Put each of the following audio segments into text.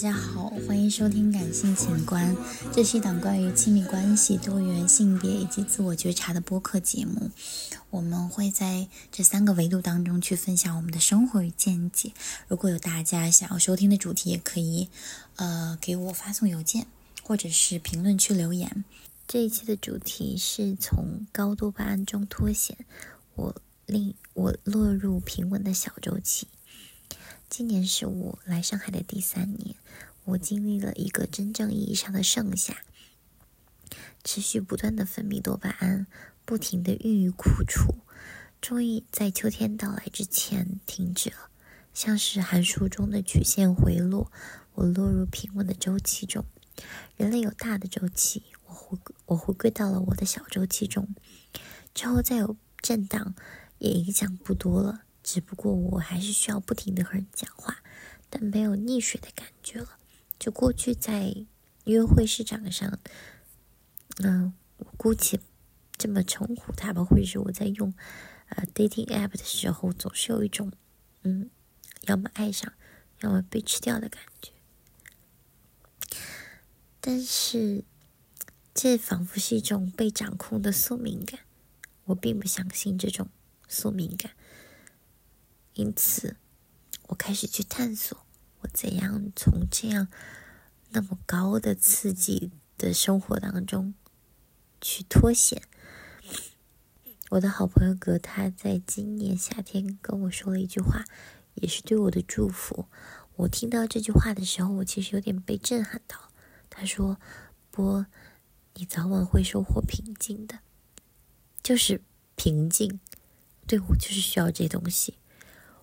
大家好，欢迎收听感性情观，这是一档关于亲密关系、多元性别以及自我觉察的播客节目。我们会在这三个维度当中去分享我们的生活与见解。如果有大家想要收听的主题，也可以呃给我发送邮件，或者是评论区留言。这一期的主题是从高多巴胺中脱险，我令我落入平稳的小周期。今年是我来上海的第三年，我经历了一个真正意义上的盛夏，持续不断的分泌多巴胺，不停的孕育苦楚，终于在秋天到来之前停止了，像是函数中的曲线回落，我落入平稳的周期中。人类有大的周期，我回我回归到了我的小周期中，之后再有震荡，也影响不多了。只不过我还是需要不停的和人讲话，但没有溺水的感觉了。就过去在约会市场上，嗯，我姑且这么称呼他吧，或者是我在用呃 dating app 的时候，总是有一种嗯，要么爱上，要么被吃掉的感觉。但是这仿佛是一种被掌控的宿命感，我并不相信这种宿命感。因此，我开始去探索，我怎样从这样那么高的刺激的生活当中去脱险。我的好朋友格，他在今年夏天跟我说了一句话，也是对我的祝福。我听到这句话的时候，我其实有点被震撼到。他说：“波，你早晚会收获平静的，就是平静。对我就是需要这东西。”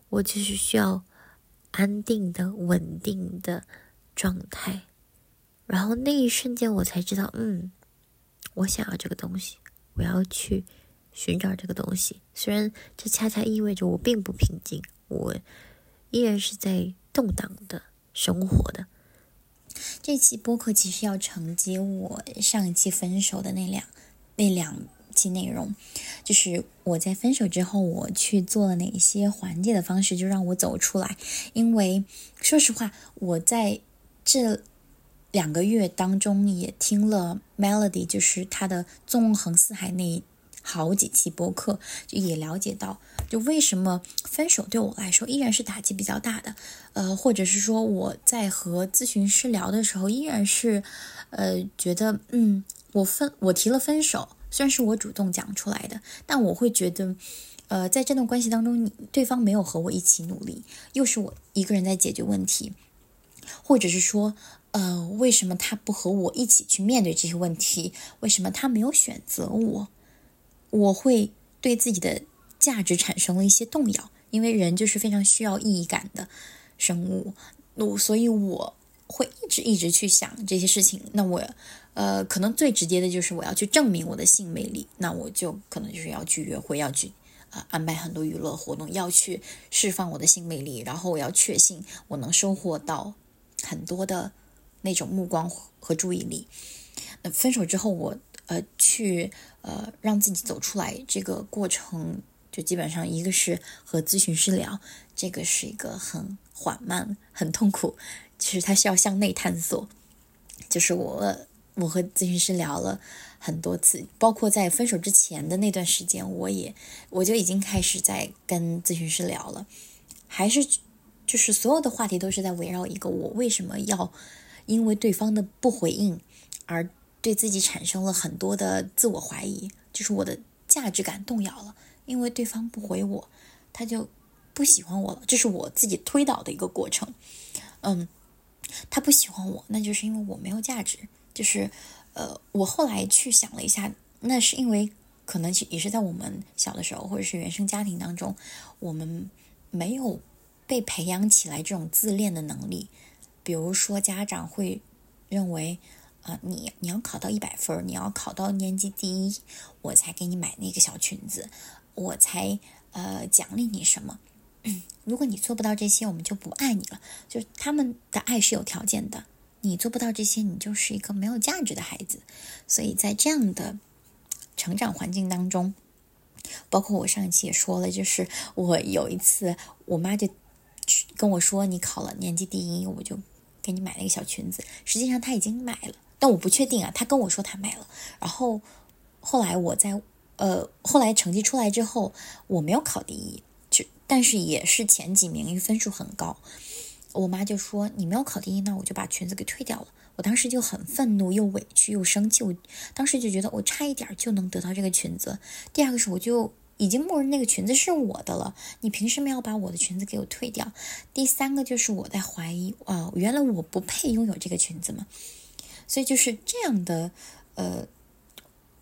我就是需要安定的、稳定的状态，然后那一瞬间，我才知道，嗯，我想要这个东西，我要去寻找这个东西。虽然这恰恰意味着我并不平静，我依然是在动荡的生活的。这期播客其实要承接我上一期分手的那两那两。期内容就是我在分手之后，我去做了哪些缓解的方式，就让我走出来。因为说实话，我在这两个月当中也听了 Melody，就是他的《纵横四海》那好几期播客，就也了解到，就为什么分手对我来说依然是打击比较大的。呃，或者是说我在和咨询师聊的时候，依然是呃觉得，嗯，我分我提了分手。虽然是我主动讲出来的，但我会觉得，呃，在这段关系当中，你对方没有和我一起努力，又是我一个人在解决问题，或者是说，呃，为什么他不和我一起去面对这些问题？为什么他没有选择我？我会对自己的价值产生了一些动摇，因为人就是非常需要意义感的生物，我所以我会一直一直去想这些事情。那我。呃，可能最直接的就是我要去证明我的性魅力，那我就可能就是要去约会，要去啊安排很多娱乐活动，要去释放我的性魅力，然后我要确信我能收获到很多的那种目光和注意力。那分手之后，我呃去呃让自己走出来这个过程，就基本上一个是和咨询师聊，这个是一个很缓慢、很痛苦，其实它是要向内探索，就是我。我和咨询师聊了很多次，包括在分手之前的那段时间，我也我就已经开始在跟咨询师聊了，还是就是所有的话题都是在围绕一个我为什么要因为对方的不回应而对自己产生了很多的自我怀疑，就是我的价值感动摇了，因为对方不回我，他就不喜欢我了，这是我自己推导的一个过程。嗯，他不喜欢我，那就是因为我没有价值。就是，呃，我后来去想了一下，那是因为可能也是在我们小的时候，或者是原生家庭当中，我们没有被培养起来这种自恋的能力。比如说，家长会认为，啊，你你要考到一百分，你要考到年级第一，我才给你买那个小裙子，我才呃奖励你什么。如果你做不到这些，我们就不爱你了。就是他们的爱是有条件的。你做不到这些，你就是一个没有价值的孩子。所以在这样的成长环境当中，包括我上一期也说了，就是我有一次，我妈就跟我说：“你考了年级第一，我就给你买了一个小裙子。实际上他已经买了，但我不确定啊。他跟我说他买了，然后后来我在呃，后来成绩出来之后，我没有考第一，就但是也是前几名，因为分数很高。我妈就说你没有考第一，那我就把裙子给退掉了。我当时就很愤怒，又委屈又生气。我当时就觉得我差一点就能得到这个裙子。第二个是我就已经默认那个裙子是我的了，你凭什么要把我的裙子给我退掉？第三个就是我在怀疑啊，原来我不配拥有这个裙子吗？所以就是这样的，呃，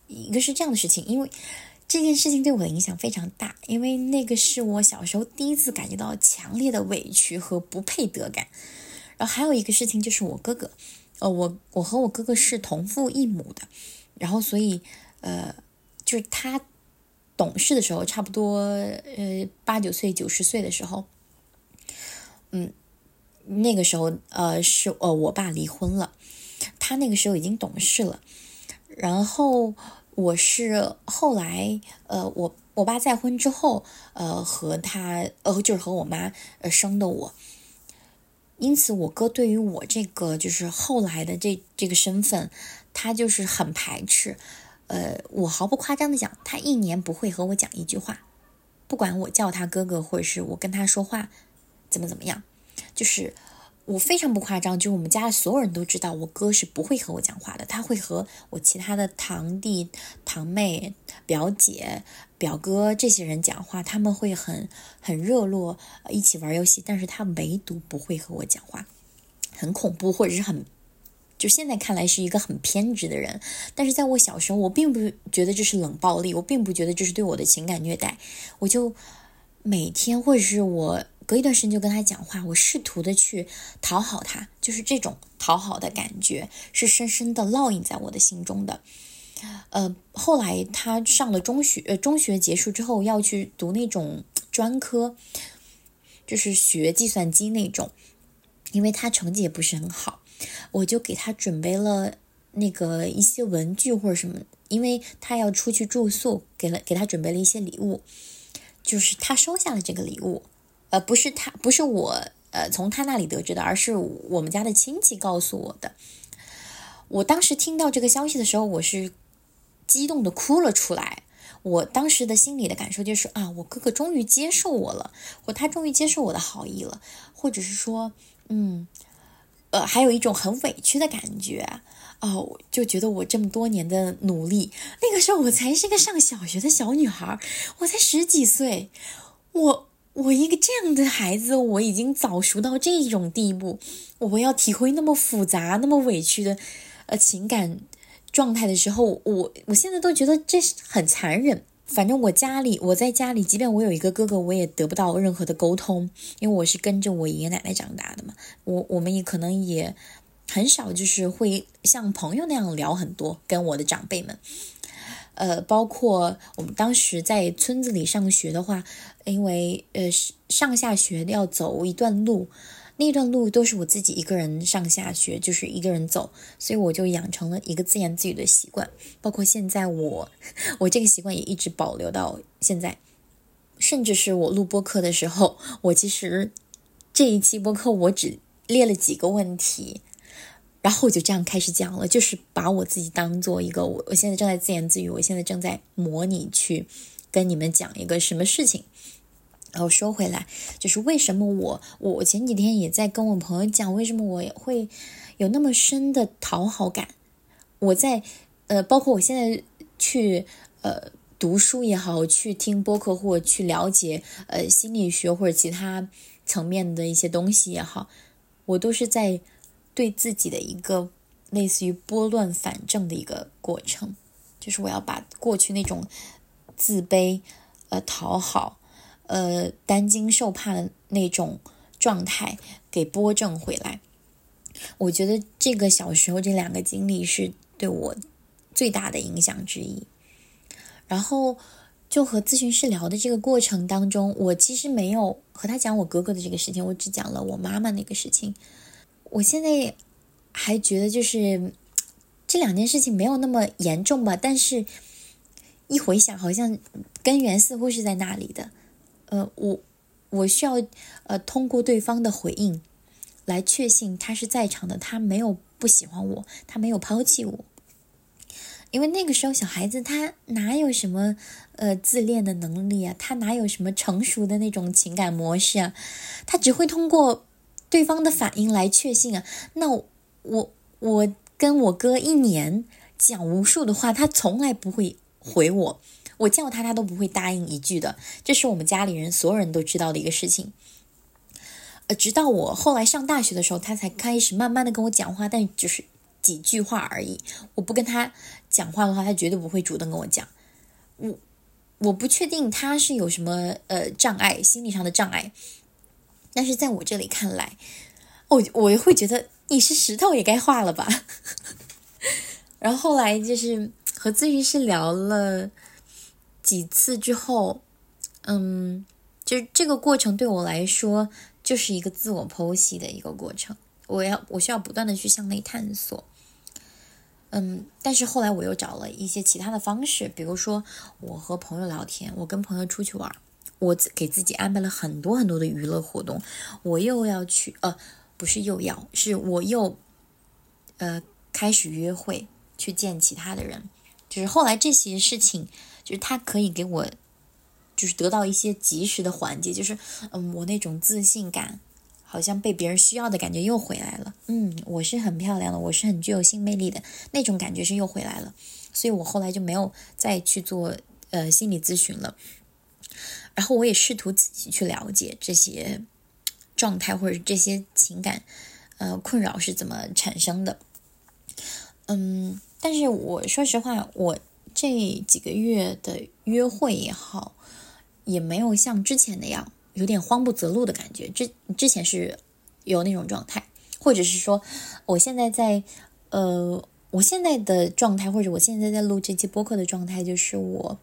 一个是这样的事情，因为这件事情对我的影响非常大，因为那个是我小时候第一次感觉到强烈的委屈和不配得感。然后还有一个事情就是我哥哥。呃，我我和我哥哥是同父异母的，然后所以呃，就是他懂事的时候，差不多呃八九岁、九十岁的时候，嗯，那个时候呃是呃我爸离婚了，他那个时候已经懂事了，然后我是后来呃我我爸再婚之后呃和他呃就是和我妈呃生的我。因此，我哥对于我这个就是后来的这这个身份，他就是很排斥。呃，我毫不夸张的讲，他一年不会和我讲一句话，不管我叫他哥哥，或者是我跟他说话，怎么怎么样，就是。我非常不夸张，就是我们家的所有人都知道，我哥是不会和我讲话的。他会和我其他的堂弟、堂妹、表姐、表哥这些人讲话，他们会很很热络，一起玩游戏。但是他唯独不会和我讲话，很恐怖，或者是很，就现在看来是一个很偏执的人。但是在我小时候，我并不觉得这是冷暴力，我并不觉得这是对我的情感虐待。我就每天，或者是我。隔一段时间就跟他讲话，我试图的去讨好他，就是这种讨好的感觉是深深的烙印在我的心中的。呃，后来他上了中学，呃，中学结束之后要去读那种专科，就是学计算机那种，因为他成绩也不是很好，我就给他准备了那个一些文具或者什么，因为他要出去住宿，给了给他准备了一些礼物，就是他收下了这个礼物。呃，不是他，不是我，呃，从他那里得知的，而是我们家的亲戚告诉我的。我当时听到这个消息的时候，我是激动的哭了出来。我当时的心里的感受就是啊，我哥哥终于接受我了，或他终于接受我的好意了，或者是说，嗯，呃，还有一种很委屈的感觉哦，就觉得我这么多年的努力，那个时候我才是个上小学的小女孩，我才十几岁，我。我一个这样的孩子，我已经早熟到这种地步，我要体会那么复杂、那么委屈的，呃，情感状态的时候，我我现在都觉得这是很残忍。反正我家里，我在家里，即便我有一个哥哥，我也得不到任何的沟通，因为我是跟着我爷爷奶奶长大的嘛。我我们也可能也很少，就是会像朋友那样聊很多，跟我的长辈们。呃，包括我们当时在村子里上学的话，因为呃上下学要走一段路，那段路都是我自己一个人上下学，就是一个人走，所以我就养成了一个自言自语的习惯。包括现在我，我这个习惯也一直保留到现在，甚至是我录播课的时候，我其实这一期播客我只列了几个问题。然后我就这样开始讲了，就是把我自己当做一个我，我现在正在自言自语，我现在正在模拟去跟你们讲一个什么事情。然后说回来，就是为什么我我前几天也在跟我朋友讲，为什么我会有那么深的讨好感？我在呃，包括我现在去呃读书也好，去听播客或去了解呃心理学或者其他层面的一些东西也好，我都是在。对自己的一个类似于拨乱反正的一个过程，就是我要把过去那种自卑、呃讨好、呃担惊受怕的那种状态给拨正回来。我觉得这个小时候这两个经历是对我最大的影响之一。然后就和咨询师聊的这个过程当中，我其实没有和他讲我哥哥的这个事情，我只讲了我妈妈那个事情。我现在还觉得就是这两件事情没有那么严重吧，但是一回想，好像根源似乎是在那里的。呃，我我需要呃通过对方的回应来确信他是在场的，他没有不喜欢我，他没有抛弃我。因为那个时候小孩子他哪有什么呃自恋的能力啊，他哪有什么成熟的那种情感模式啊，他只会通过对方的反应来确信啊。那我我跟我哥一年讲无数的话，他从来不会回我，我叫他他都不会答应一句的，这是我们家里人所有人都知道的一个事情。呃，直到我后来上大学的时候，他才开始慢慢的跟我讲话，但只是几句话而已。我不跟他讲话的话，他绝对不会主动跟我讲。我我不确定他是有什么呃障碍，心理上的障碍。但是在我这里看来，我我会觉得你是石头也该化了吧。然后后来就是和咨询师聊了几次之后，嗯，就是这个过程对我来说。就是一个自我剖析的一个过程，我要我需要不断的去向内探索，嗯，但是后来我又找了一些其他的方式，比如说我和朋友聊天，我跟朋友出去玩，我给自己安排了很多很多的娱乐活动，我又要去呃，不是又要，是我又呃开始约会，去见其他的人，就是后来这些事情，就是他可以给我。就是得到一些及时的缓解，就是嗯，我那种自信感，好像被别人需要的感觉又回来了。嗯，我是很漂亮的，我是很具有性魅力的那种感觉是又回来了。所以我后来就没有再去做呃心理咨询了。然后我也试图自己去了解这些状态或者这些情感呃困扰是怎么产生的。嗯，但是我说实话，我这几个月的约会也好。也没有像之前那样有点慌不择路的感觉。之之前是有那种状态，或者是说，我现在在呃，我现在的状态，或者我现在在录这期播客的状态，就是我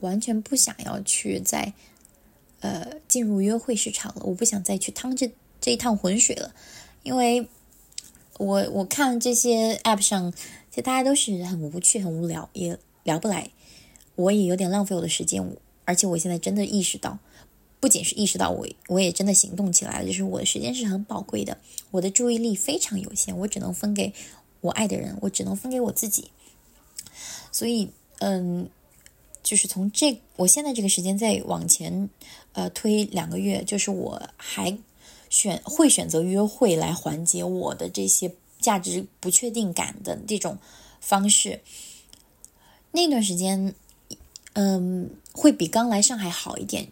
完全不想要去再呃进入约会市场了。我不想再去趟这这一趟浑水了，因为我我看这些 app 上，其实大家都是很无趣、很无聊，也聊不来，我也有点浪费我的时间。而且我现在真的意识到，不仅是意识到我，我也真的行动起来了。就是我的时间是很宝贵的，我的注意力非常有限，我只能分给我爱的人，我只能分给我自己。所以，嗯，就是从这我现在这个时间再往前，呃，推两个月，就是我还选会选择约会来缓解我的这些价值不确定感的这种方式。那段时间。嗯，会比刚来上海好一点，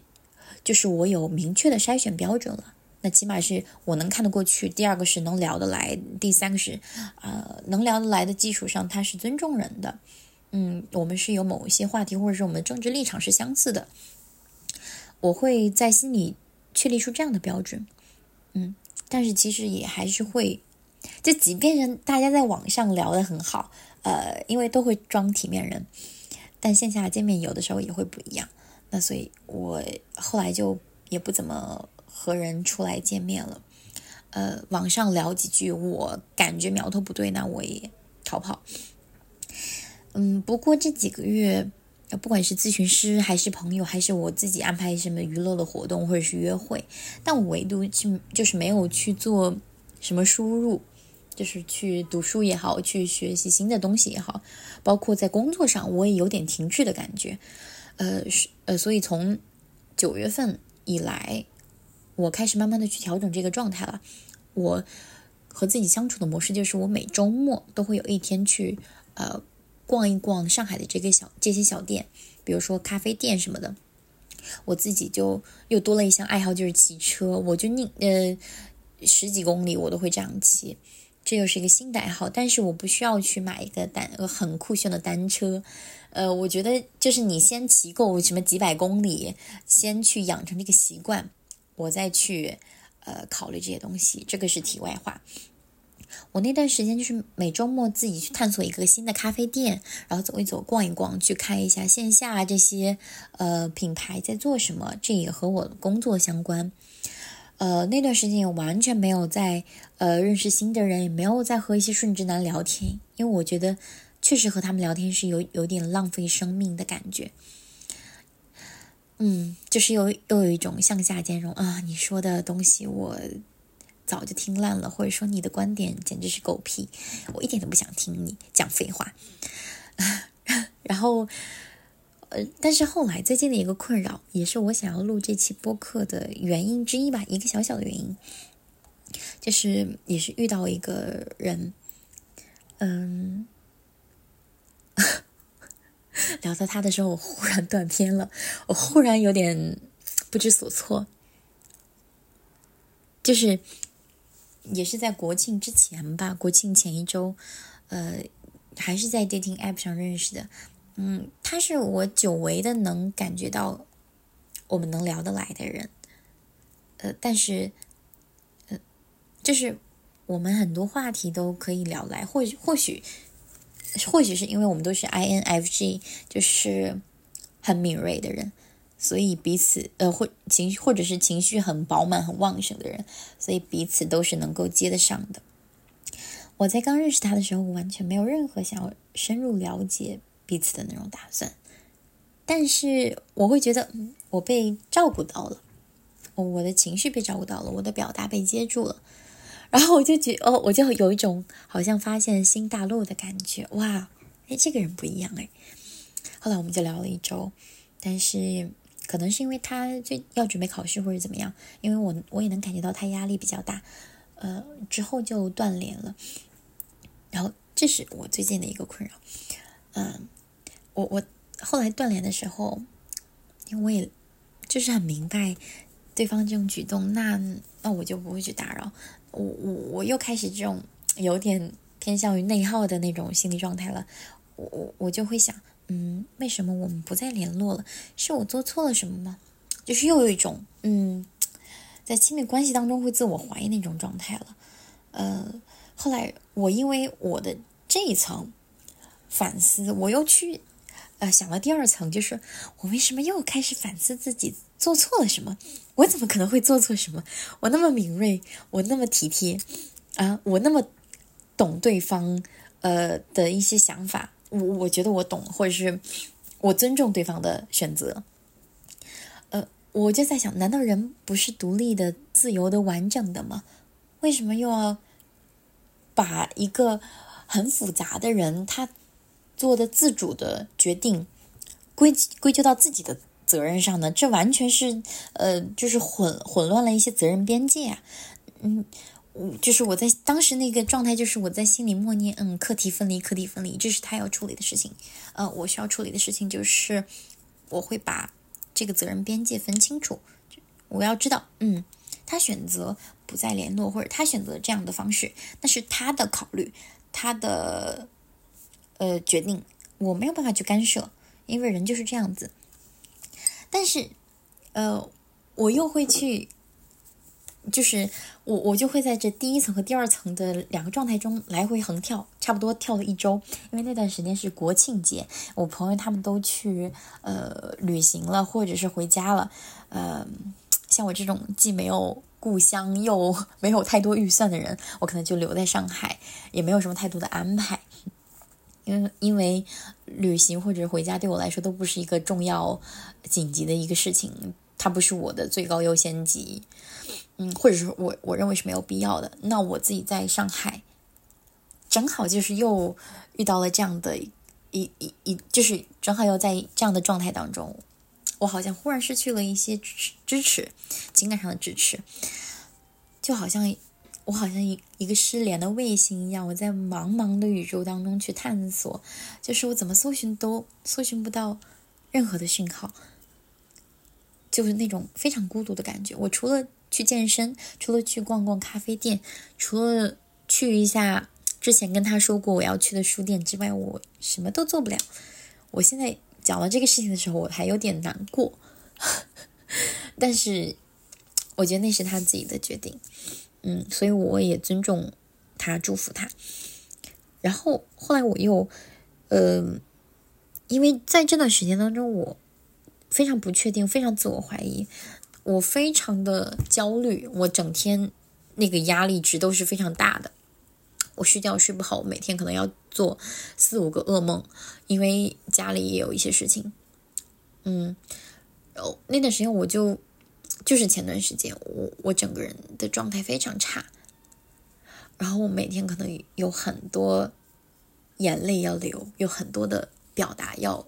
就是我有明确的筛选标准了。那起码是我能看得过去。第二个是能聊得来，第三个是，呃，能聊得来的基础上，他是尊重人的。嗯，我们是有某一些话题，或者是我们的政治立场是相似的。我会在心里确立出这样的标准。嗯，但是其实也还是会，就即便是大家在网上聊得很好，呃，因为都会装体面人。但线下见面有的时候也会不一样，那所以我后来就也不怎么和人出来见面了。呃，网上聊几句，我感觉苗头不对，那我也逃跑。嗯，不过这几个月，不管是咨询师还是朋友，还是我自己安排什么娱乐的活动或者是约会，但我唯独是就是没有去做什么输入。就是去读书也好，去学习新的东西也好，包括在工作上，我也有点停滞的感觉。呃，是呃，所以从九月份以来，我开始慢慢的去调整这个状态了。我和自己相处的模式就是，我每周末都会有一天去呃逛一逛上海的这个小这些小店，比如说咖啡店什么的。我自己就又多了一项爱好，就是骑车。我就宁呃十几公里我都会这样骑。这又是一个新的爱好，但是我不需要去买一个单呃很酷炫的单车，呃，我觉得就是你先骑够什么几百公里，先去养成这个习惯，我再去呃考虑这些东西。这个是题外话。我那段时间就是每周末自己去探索一个新的咖啡店，然后走一走、逛一逛，去看一下线下这些呃品牌在做什么，这也和我工作相关。呃，那段时间也完全没有在呃认识新的人，也没有在和一些顺直男聊天，因为我觉得确实和他们聊天是有有点浪费生命的感觉。嗯，就是有又有一种向下兼容啊，你说的东西我早就听烂了，或者说你的观点简直是狗屁，我一点都不想听你讲废话。然后，呃，但是后来最近的一个困扰，也是我想要录这期播客的原因之一吧，一个小小的原因，就是也是遇到一个人，嗯，聊到他的时候，我忽然断片了，我忽然有点不知所措，就是也是在国庆之前吧，国庆前一周，呃。还是在 dating app 上认识的，嗯，他是我久违的能感觉到我们能聊得来的人，呃，但是，呃，就是我们很多话题都可以聊来，或许或许或许是因为我们都是 INFJ，就是很敏锐的人，所以彼此呃或情绪或者是情绪很饱满很旺盛的人，所以彼此都是能够接得上的。我在刚认识他的时候，我完全没有任何想要深入了解彼此的那种打算，但是我会觉得我被照顾到了，我的情绪被照顾到了，我的表达被接住了，然后我就觉哦，我就有一种好像发现新大陆的感觉，哇，哎，这个人不一样哎。后来我们就聊了一周，但是可能是因为他最要准备考试或者怎么样，因为我我也能感觉到他压力比较大，呃，之后就断联了。然后，这是我最近的一个困扰。嗯，我我后来断联的时候，因为我也就是很明白对方这种举动，那那我就不会去打扰。我我我又开始这种有点偏向于内耗的那种心理状态了。我我我就会想，嗯，为什么我们不再联络了？是我做错了什么吗？就是又有一种嗯，在亲密关系当中会自我怀疑那种状态了。呃。后来，我因为我的这一层反思，我又去呃想了第二层，就是我为什么又开始反思自己做错了什么？我怎么可能会做错什么？我那么敏锐，我那么体贴啊，我那么懂对方呃的一些想法，我我觉得我懂，或者是我尊重对方的选择。呃，我就在想，难道人不是独立的、自由的、完整的吗？为什么又要？把一个很复杂的人他做的自主的决定归归咎到自己的责任上呢？这完全是呃，就是混混乱了一些责任边界啊。嗯，就是我在当时那个状态，就是我在心里默念，嗯，课题分离，课题分离，这是他要处理的事情。呃，我需要处理的事情就是我会把这个责任边界分清楚。我要知道，嗯。他选择不再联络，或者他选择这样的方式，那是他的考虑，他的呃决定，我没有办法去干涉，因为人就是这样子。但是，呃，我又会去，就是我我就会在这第一层和第二层的两个状态中来回横跳，差不多跳了一周，因为那段时间是国庆节，我朋友他们都去呃旅行了，或者是回家了，嗯。像我这种既没有故乡又 没有太多预算的人，我可能就留在上海，也没有什么太多的安排。因为因为旅行或者回家对我来说都不是一个重要紧急的一个事情，它不是我的最高优先级。嗯，或者是我我认为是没有必要的。那我自己在上海，正好就是又遇到了这样的一一一，就是正好又在这样的状态当中。我好像忽然失去了一些支，支持情感上的支持，就好像我好像一一个失联的卫星一样，我在茫茫的宇宙当中去探索，就是我怎么搜寻都搜寻不到任何的讯号，就是那种非常孤独的感觉。我除了去健身，除了去逛逛咖啡店，除了去一下之前跟他说过我要去的书店之外，我什么都做不了。我现在。讲到这个事情的时候，我还有点难过，但是我觉得那是他自己的决定，嗯，所以我也尊重他，祝福他。然后后来我又，呃，因为在这段时间当中，我非常不确定，非常自我怀疑，我非常的焦虑，我整天那个压力值都是非常大的。我睡觉睡不好，我每天可能要做四五个噩梦，因为家里也有一些事情。嗯，哦，那段时间我就就是前段时间，我我整个人的状态非常差，然后我每天可能有很多眼泪要流，有很多的表达要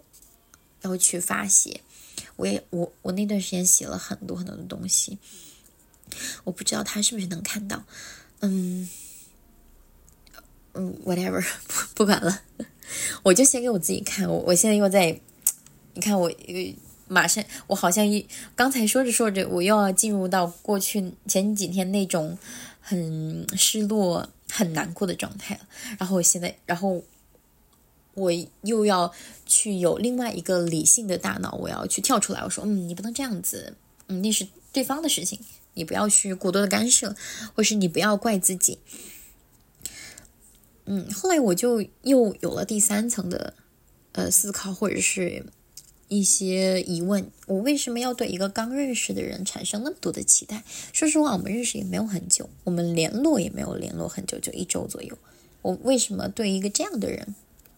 要去发泄。我也我我那段时间写了很多很多的东西，我不知道他是不是能看到。嗯嗯，whatever，不不管了，我就先给我自己看。我我现在又在，你看我马上，我好像一刚才说着说着，我又要进入到过去前几天那种。很失落、很难过的状态了。然后我现在，然后我又要去有另外一个理性的大脑，我要去跳出来。我说：“嗯，你不能这样子，嗯，那是对方的事情，你不要去过多的干涉，或是你不要怪自己。”嗯，后来我就又有了第三层的呃思考，或者是。一些疑问，我为什么要对一个刚认识的人产生那么多的期待？说实话，我们认识也没有很久，我们联络也没有联络很久，就一周左右。我为什么对一个这样的人，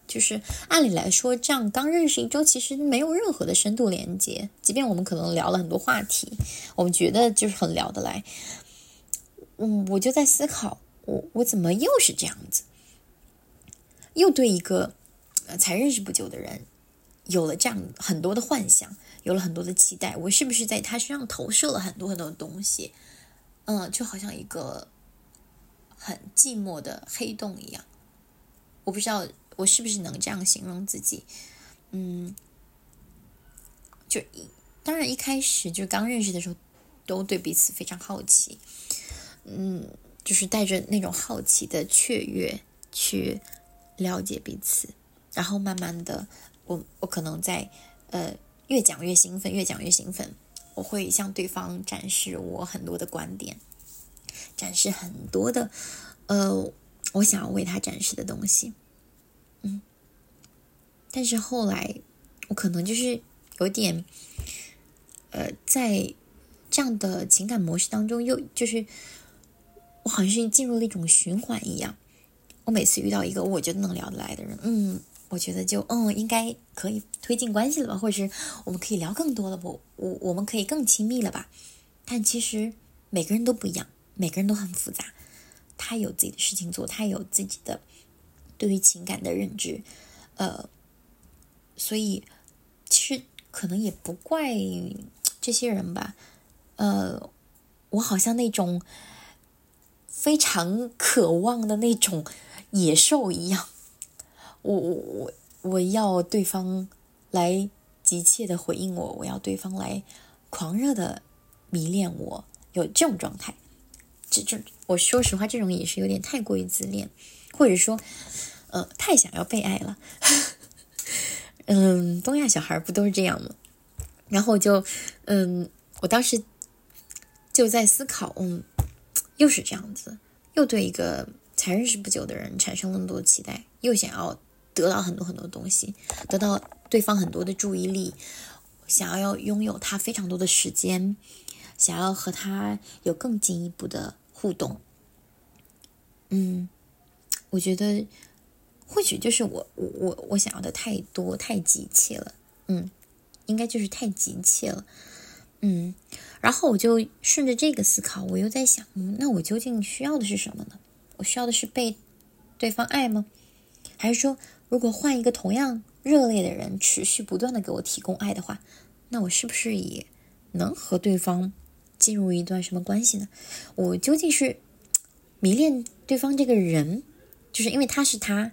就是按理来说，这样刚认识一周，其实没有任何的深度连接，即便我们可能聊了很多话题，我们觉得就是很聊得来。嗯，我就在思考，我我怎么又是这样子，又对一个才认识不久的人。有了这样很多的幻想，有了很多的期待，我是不是在他身上投射了很多很多的东西？嗯，就好像一个很寂寞的黑洞一样。我不知道我是不是能这样形容自己。嗯，就一当然一开始就刚认识的时候，都对彼此非常好奇。嗯，就是带着那种好奇的雀跃去了解彼此，然后慢慢的。我我可能在，呃，越讲越兴奋，越讲越兴奋。我会向对方展示我很多的观点，展示很多的，呃，我想要为他展示的东西。但是后来我可能就是有点，呃，在这样的情感模式当中，又就是我好像是进入了一种循环一样。我每次遇到一个我觉得能聊得来的人，嗯。我觉得就嗯，应该可以推进关系了吧，或者是我们可以聊更多了，我我我们可以更亲密了吧？但其实每个人都不一样，每个人都很复杂，他有自己的事情做，他有自己的对于情感的认知，呃，所以其实可能也不怪这些人吧，呃，我好像那种非常渴望的那种野兽一样。我我我我要对方来急切的回应我，我要对方来狂热的迷恋我，有这种状态。这这，我说实话，这种也是有点太过于自恋，或者说，呃，太想要被爱了。嗯，东亚小孩不都是这样吗？然后就，嗯，我当时就在思考，嗯，又是这样子，又对一个才认识不久的人产生那么多期待，又想要。得到很多很多东西，得到对方很多的注意力，想要拥有他非常多的时间，想要和他有更进一步的互动。嗯，我觉得或许就是我我我我想要的太多太急切了。嗯，应该就是太急切了。嗯，然后我就顺着这个思考，我又在想，嗯，那我究竟需要的是什么呢？我需要的是被对方爱吗？还是说？如果换一个同样热烈的人，持续不断的给我提供爱的话，那我是不是也能和对方进入一段什么关系呢？我究竟是迷恋对方这个人，就是因为他是他，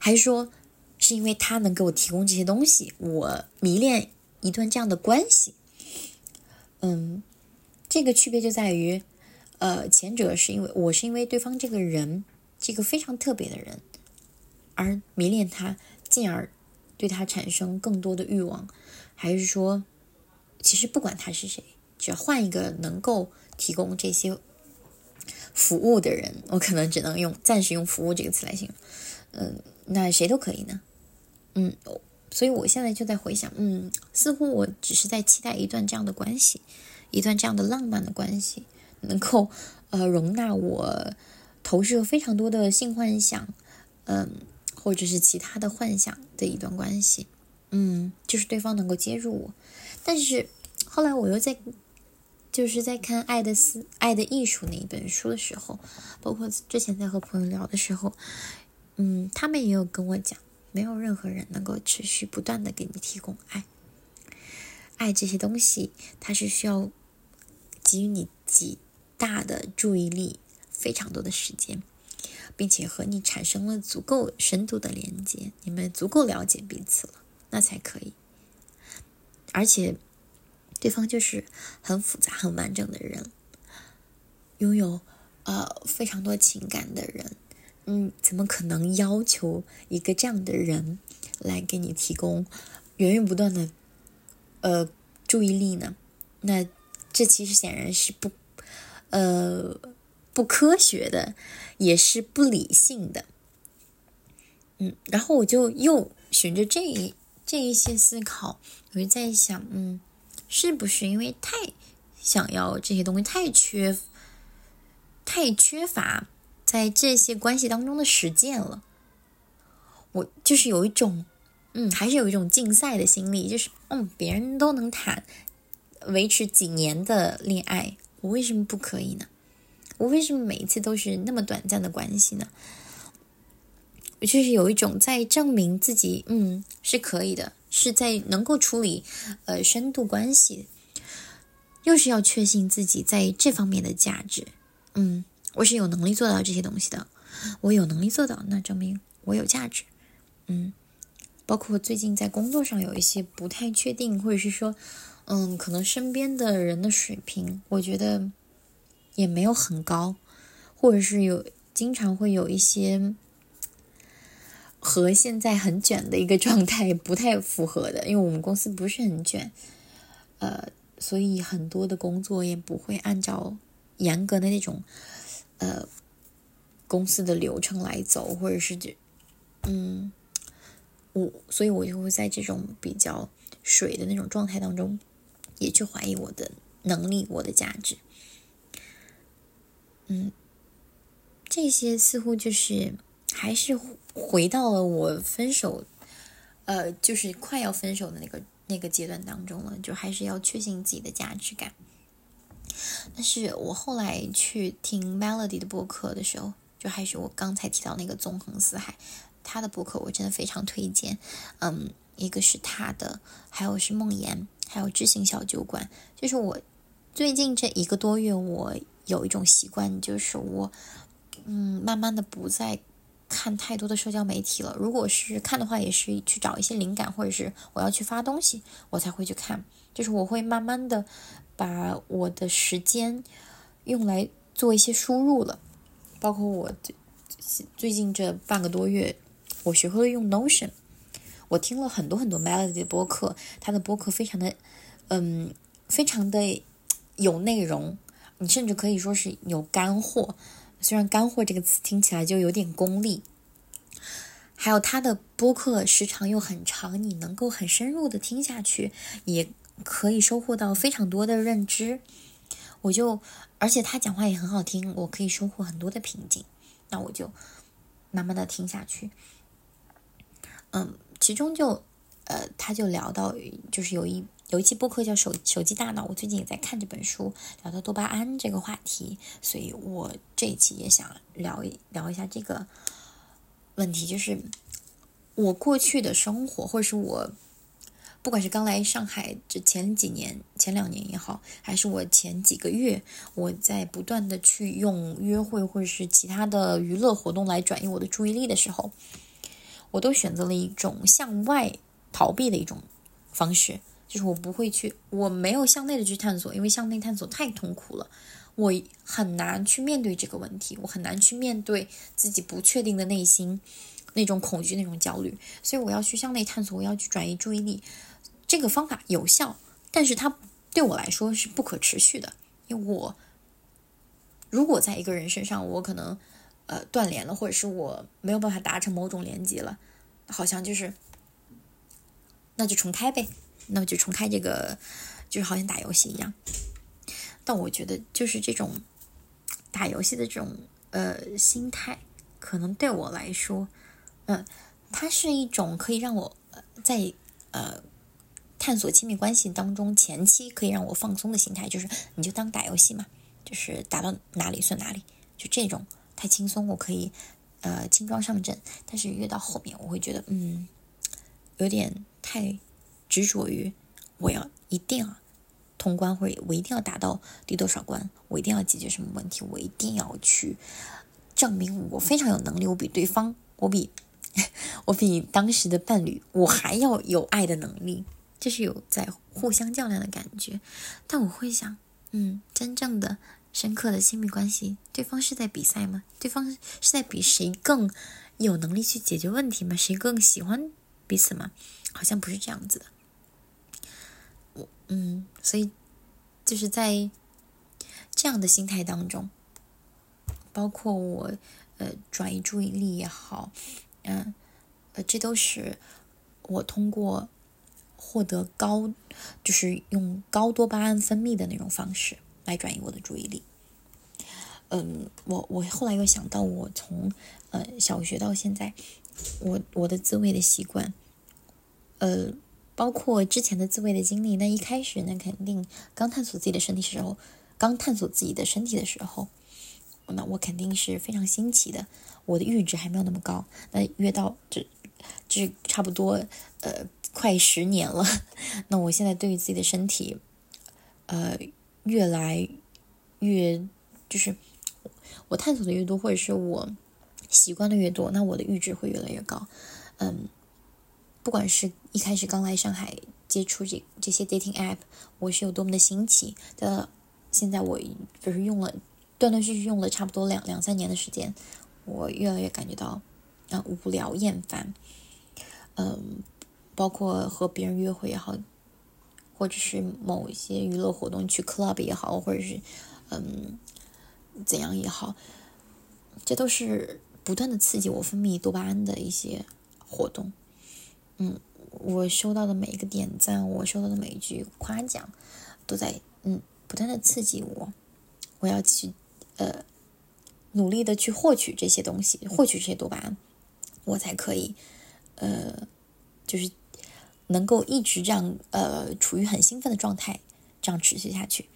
还是说是因为他能给我提供这些东西，我迷恋一段这样的关系？嗯，这个区别就在于，呃，前者是因为我是因为对方这个人，这个非常特别的人。而迷恋他，进而对他产生更多的欲望，还是说，其实不管他是谁，只要换一个能够提供这些服务的人，我可能只能用暂时用“服务”这个词来形容。嗯，那谁都可以呢？嗯，所以我现在就在回想，嗯，似乎我只是在期待一段这样的关系，一段这样的浪漫的关系，能够呃容纳我投射非常多的性幻想，嗯。或者是其他的幻想的一段关系，嗯，就是对方能够接住我，但是后来我又在就是在看《爱的思爱的艺术》那一本书的时候，包括之前在和朋友聊的时候，嗯，他们也有跟我讲，没有任何人能够持续不断的给你提供爱。爱这些东西，它是需要给予你极大的注意力，非常多的时间，并且和你产生了足够深度的连接，你们足够了解彼此了，那才可以。而且。对方就是很复杂、很完整的人，拥有呃非常多情感的人，嗯，怎么可能要求一个这样的人来给你提供源源不断的呃注意力呢？那这其实显然是不呃不科学的，也是不理性的。嗯，然后我就又循着这一这一些思考，我就在想，嗯。是不是因为太想要这些东西，太缺，太缺乏在这些关系当中的实践了？我就是有一种，嗯，还是有一种竞赛的心理，就是嗯，别人都能谈维持几年的恋爱，我为什么不可以呢？我为什么每一次都是那么短暂的关系呢？我就是有一种在证明自己，嗯，是可以的。是在能够处理呃深度关系，又是要确信自己在这方面的价值。嗯，我是有能力做到这些东西的。我有能力做到，那证明我有价值。嗯，包括最近在工作上有一些不太确定，或者是说，嗯，可能身边的人的水平，我觉得也没有很高，或者是有经常会有一些。和现在很卷的一个状态 不太符合的，因为我们公司不是很卷，呃，所以很多的工作也不会按照严格的那种呃公司的流程来走，或者是这，嗯，我所以我就会在这种比较水的那种状态当中，也去怀疑我的能力，我的价值，嗯，这些似乎就是还是。回到了我分手，呃，就是快要分手的那个那个阶段当中了，就还是要确信自己的价值感。但是我后来去听 Melody 的播客的时候，就还是我刚才提到那个纵横四海，他的播客我真的非常推荐。嗯，一个是他的，还有是梦妍，还有知行小酒馆。就是我最近这一个多月，我有一种习惯，就是我嗯，慢慢的不再。看太多的社交媒体了。如果是看的话，也是去找一些灵感，或者是我要去发东西，我才会去看。就是我会慢慢的把我的时间用来做一些输入了。包括我最最近这半个多月，我学会了用 Notion。我听了很多很多 Melody 的播客，他的播客非常的，嗯，非常的有内容。你甚至可以说是有干货。虽然“干货”这个词听起来就有点功利，还有他的播客时长又很长，你能够很深入的听下去，也可以收获到非常多的认知。我就，而且他讲话也很好听，我可以收获很多的平静。那我就慢慢的听下去。嗯，其中就，呃，他就聊到，就是有一。有一期播客叫《手手机大脑》，我最近也在看这本书，聊到多巴胺这个话题，所以我这一期也想聊一聊一下这个问题，就是我过去的生活，或者是我不管是刚来上海这前几年、前两年也好，还是我前几个月，我在不断的去用约会或者是其他的娱乐活动来转移我的注意力的时候，我都选择了一种向外逃避的一种方式。就是我不会去，我没有向内的去探索，因为向内探索太痛苦了，我很难去面对这个问题，我很难去面对自己不确定的内心，那种恐惧、那种焦虑，所以我要去向内探索，我要去转移注意力。这个方法有效，但是它对我来说是不可持续的，因为我如果在一个人身上，我可能呃断联了，或者是我没有办法达成某种连接了，好像就是那就重开呗。那么就重开这个，就是好像打游戏一样。但我觉得，就是这种打游戏的这种呃心态，可能对我来说，嗯，它是一种可以让我在呃探索亲密关系当中前期可以让我放松的心态，就是你就当打游戏嘛，就是打到哪里算哪里，就这种太轻松，我可以呃轻装上阵。但是越到后面，我会觉得嗯，有点太执着于我要一定要通关，或者我一定要达到第多少关，我一定要解决什么问题，我一定要去证明我非常有能力，我比对方，我比。我比当时的伴侣，我还要有爱的能力，就是有在互相较量的感觉。但我会想，嗯，真正的深刻的亲密关系，对方是在比赛吗？对方是在比谁更有能力去解决问题吗？谁更喜欢彼此吗？好像不是这样子的。我，嗯，所以就是在这样的心态当中，包括我，呃，转移注意力也好。嗯，呃，这都是我通过获得高，就是用高多巴胺分泌的那种方式来转移我的注意力。嗯，我我后来又想到，我从呃小学到现在，我我的自慰的习惯，呃，包括之前的自慰的经历。那一开始，那肯定刚探索自己的身体时候，刚探索自己的身体的时候。那我肯定是非常新奇的，我的阈值还没有那么高。那越到这，这差不多呃快十年了。那我现在对于自己的身体，呃，越来越就是我探索的越多，或者是我习惯的越多，那我的阈值会越来越高。嗯，不管是一开始刚来上海接触这这些 dating app，我是有多么的新奇的，现在我就是用了。断断续续用了差不多两两三年的时间，我越来越感觉到，啊无聊厌烦，嗯，包括和别人约会也好，或者是某一些娱乐活动去 club 也好，或者是嗯怎样也好，这都是不断的刺激我分泌多巴胺的一些活动。嗯，我收到的每一个点赞，我收到的每一句夸奖，都在嗯不断的刺激我，我要继续。呃，努力的去获取这些东西，获取这些多巴胺，我才可以，呃，就是能够一直这样，呃，处于很兴奋的状态，这样持续下去。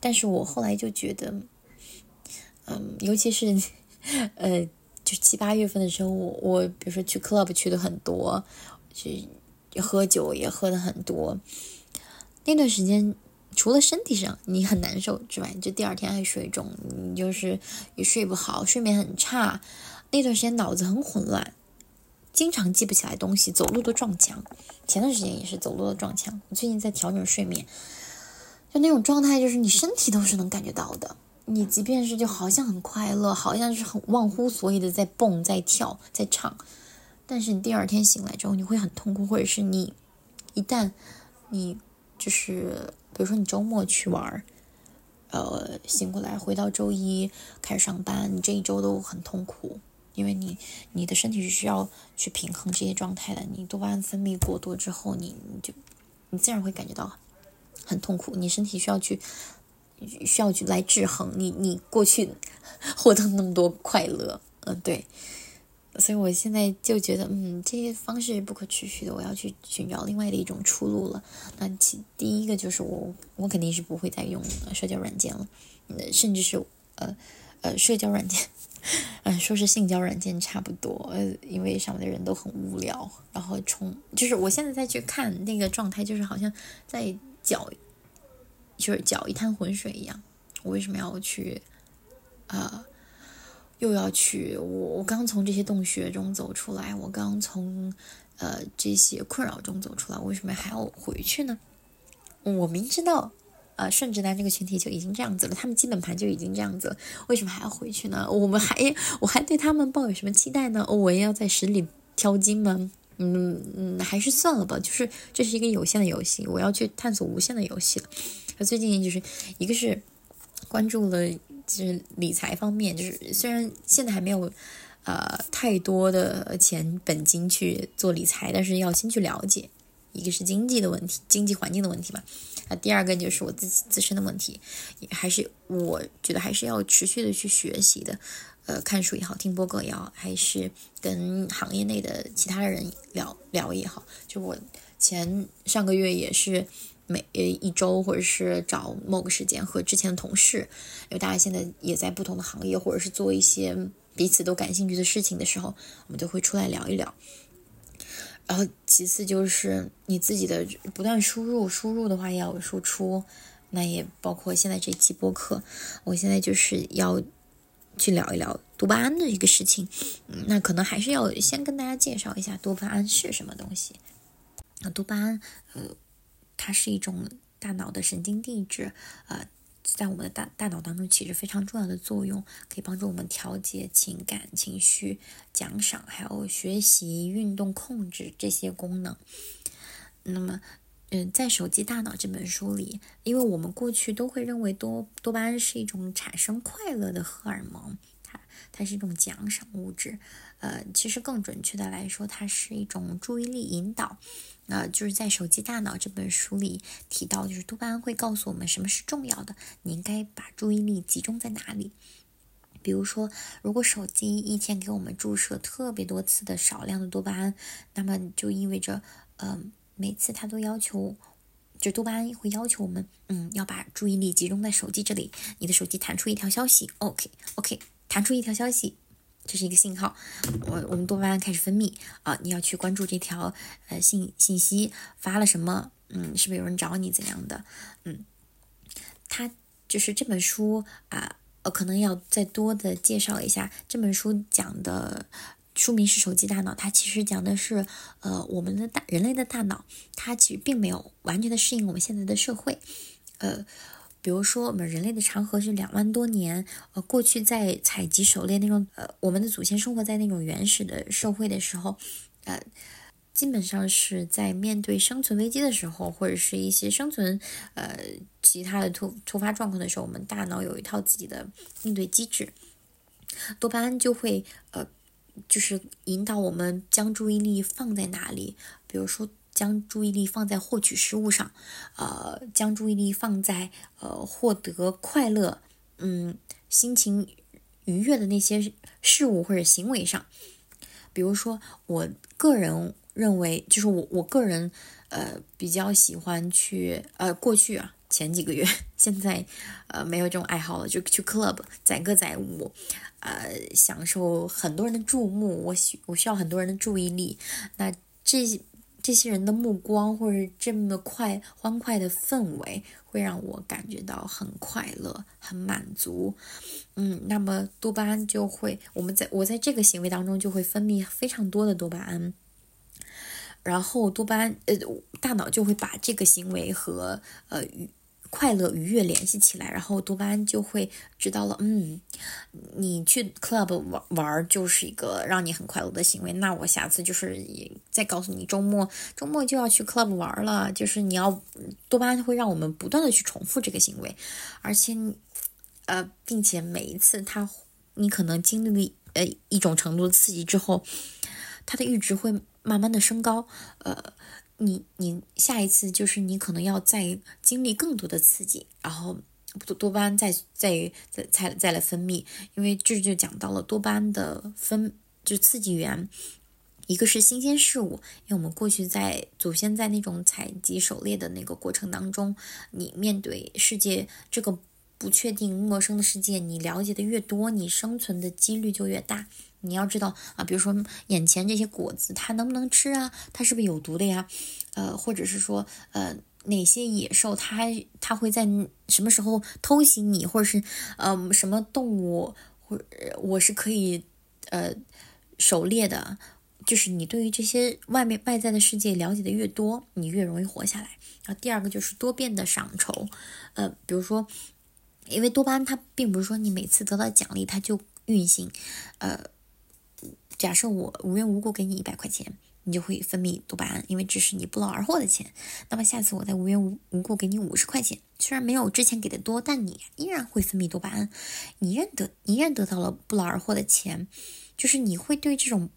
但是我后来就觉得，嗯，尤其是，呃，就七八月份的时候，我我比如说去 club 去的很多，去喝酒也喝的很多，那段时间。除了身体上你很难受之外，就第二天还水肿，你就是也睡不好，睡眠很差。那段时间脑子很混乱，经常记不起来东西，走路都撞墙。前段时间也是走路都撞墙。我最近在调整睡眠，就那种状态，就是你身体都是能感觉到的。你即便是就好像很快乐，好像是很忘乎所以的在蹦、在跳、在唱，但是你第二天醒来之后，你会很痛苦，或者是你一旦你就是。比如说，你周末去玩，呃，醒过来回到周一开始上班，你这一周都很痛苦，因为你你的身体是需要去平衡这些状态的。你多巴胺分泌过多之后，你你就你自然会感觉到很痛苦，你身体需要去需要去来制衡你你过去 获得那么多快乐，嗯，对。所以我现在就觉得，嗯，这些方式不可持续的，我要去寻找另外的一种出路了。那其第一个就是我，我肯定是不会再用社交软件了，甚至是呃呃社交软件，嗯，说是性交软件差不多，因为上面的人都很无聊，然后冲，就是我现在再去看那个状态，就是好像在搅，就是搅一滩浑水一样。我为什么要去啊？又要去，我我刚从这些洞穴中走出来，我刚从呃这些困扰中走出来，为什么还要回去呢？我明知道，呃顺直男这个群体就已经这样子了，他们基本盘就已经这样子了，为什么还要回去呢？我们还 我还对他们抱有什么期待呢？我也要在十里挑金吗？嗯嗯，还是算了吧，就是这是一个有限的游戏，我要去探索无限的游戏了。最近就是一个是关注了。就是理财方面，就是虽然现在还没有，呃，太多的钱本金去做理财，但是要先去了解，一个是经济的问题，经济环境的问题嘛，啊，第二个就是我自己自身的问题，还是我觉得还是要持续的去学习的，呃，看书也好，听播客也好，还是跟行业内的其他人聊聊也好，就我前上个月也是每呃一周或者是找某个时间和之前的同事，因为大家现在也在不同的行业或者是做一些彼此都感兴趣的事情的时候，我们就会出来聊一聊。然后其次就是你自己的不断输入，输入的话要有输出，那也包括现在这期播客，我现在就是要去聊一聊多巴胺的一个事情。那可能还是要先跟大家介绍一下多巴胺是什么东西。那多巴胺，呃，它是一种大脑的神经递质，呃。在我们的大大脑当中起着非常重要的作用，可以帮助我们调节情感、情绪、奖赏，还有学习、运动、控制这些功能。那么，嗯，在《手机大脑》这本书里，因为我们过去都会认为多多巴胺是一种产生快乐的荷尔蒙，它它是一种奖赏物质。呃，其实更准确的来说，它是一种注意力引导。那就是在《手机大脑》这本书里提到，就是多巴胺会告诉我们什么是重要的，你应该把注意力集中在哪里。比如说，如果手机一天给我们注射特别多次的少量的多巴胺，那么就意味着，嗯，每次它都要求，就多巴胺会要求我们，嗯，要把注意力集中在手机这里。你的手机弹出一条消息，OK，OK，弹出一条消息。这是一个信号，我我们多巴胺开始分泌啊，你要去关注这条呃信信息发了什么，嗯，是不是有人找你怎样的，嗯，它就是这本书啊，呃，可能要再多的介绍一下这本书讲的，书名是手机大脑，它其实讲的是呃我们的大人类的大脑，它其实并没有完全的适应我们现在的社会，呃。比如说，我们人类的长河是两万多年。呃，过去在采集狩猎那种，呃，我们的祖先生活在那种原始的社会的时候，呃，基本上是在面对生存危机的时候，或者是一些生存，呃，其他的突突发状况的时候，我们大脑有一套自己的应对机制，多巴胺就会，呃，就是引导我们将注意力放在哪里，比如说。将注意力放在获取食物上，呃，将注意力放在呃获得快乐，嗯，心情愉悦的那些事物或者行为上。比如说，我个人认为，就是我我个人呃比较喜欢去呃过去啊前几个月，现在呃没有这种爱好了，就去 club 载歌载舞，呃，享受很多人的注目，我需我需要很多人的注意力，那这。这些人的目光，或者这么快欢快的氛围，会让我感觉到很快乐、很满足。嗯，那么多巴胺就会，我们在我在这个行为当中就会分泌非常多的多巴胺，然后多巴胺，呃，大脑就会把这个行为和呃快乐愉悦联系起来，然后多巴胺就会知道了，嗯，你去 club 玩玩就是一个让你很快乐的行为，那我下次就是再告诉你，周末周末就要去 club 玩了，就是你要多巴胺会让我们不断的去重复这个行为，而且呃，并且每一次他你可能经历了呃一种程度的刺激之后，它的阈值会慢慢的升高，呃。你你下一次就是你可能要再经历更多的刺激，然后多多巴胺再再再再再来分泌，因为这就讲到了多巴胺的分就刺激源，一个是新鲜事物，因为我们过去在祖先在那种采集狩猎的那个过程当中，你面对世界这个不确定陌生的世界，你了解的越多，你生存的几率就越大。你要知道啊，比如说眼前这些果子，它能不能吃啊？它是不是有毒的呀？呃，或者是说，呃，哪些野兽它它会在什么时候偷袭你，或者是呃什么动物或者我是可以呃狩猎的？就是你对于这些外面外在的世界了解的越多，你越容易活下来。然后第二个就是多变的赏酬，呃，比如说，因为多巴胺它并不是说你每次得到奖励它就运行，呃。假设我无缘无故给你一百块钱，你就会分泌多巴胺，因为这是你不劳而获的钱。那么下次我再无缘无无故给你五十块钱，虽然没有之前给的多，但你依然会分泌多巴胺，你认得，你依然得到了不劳而获的钱，就是你会对这种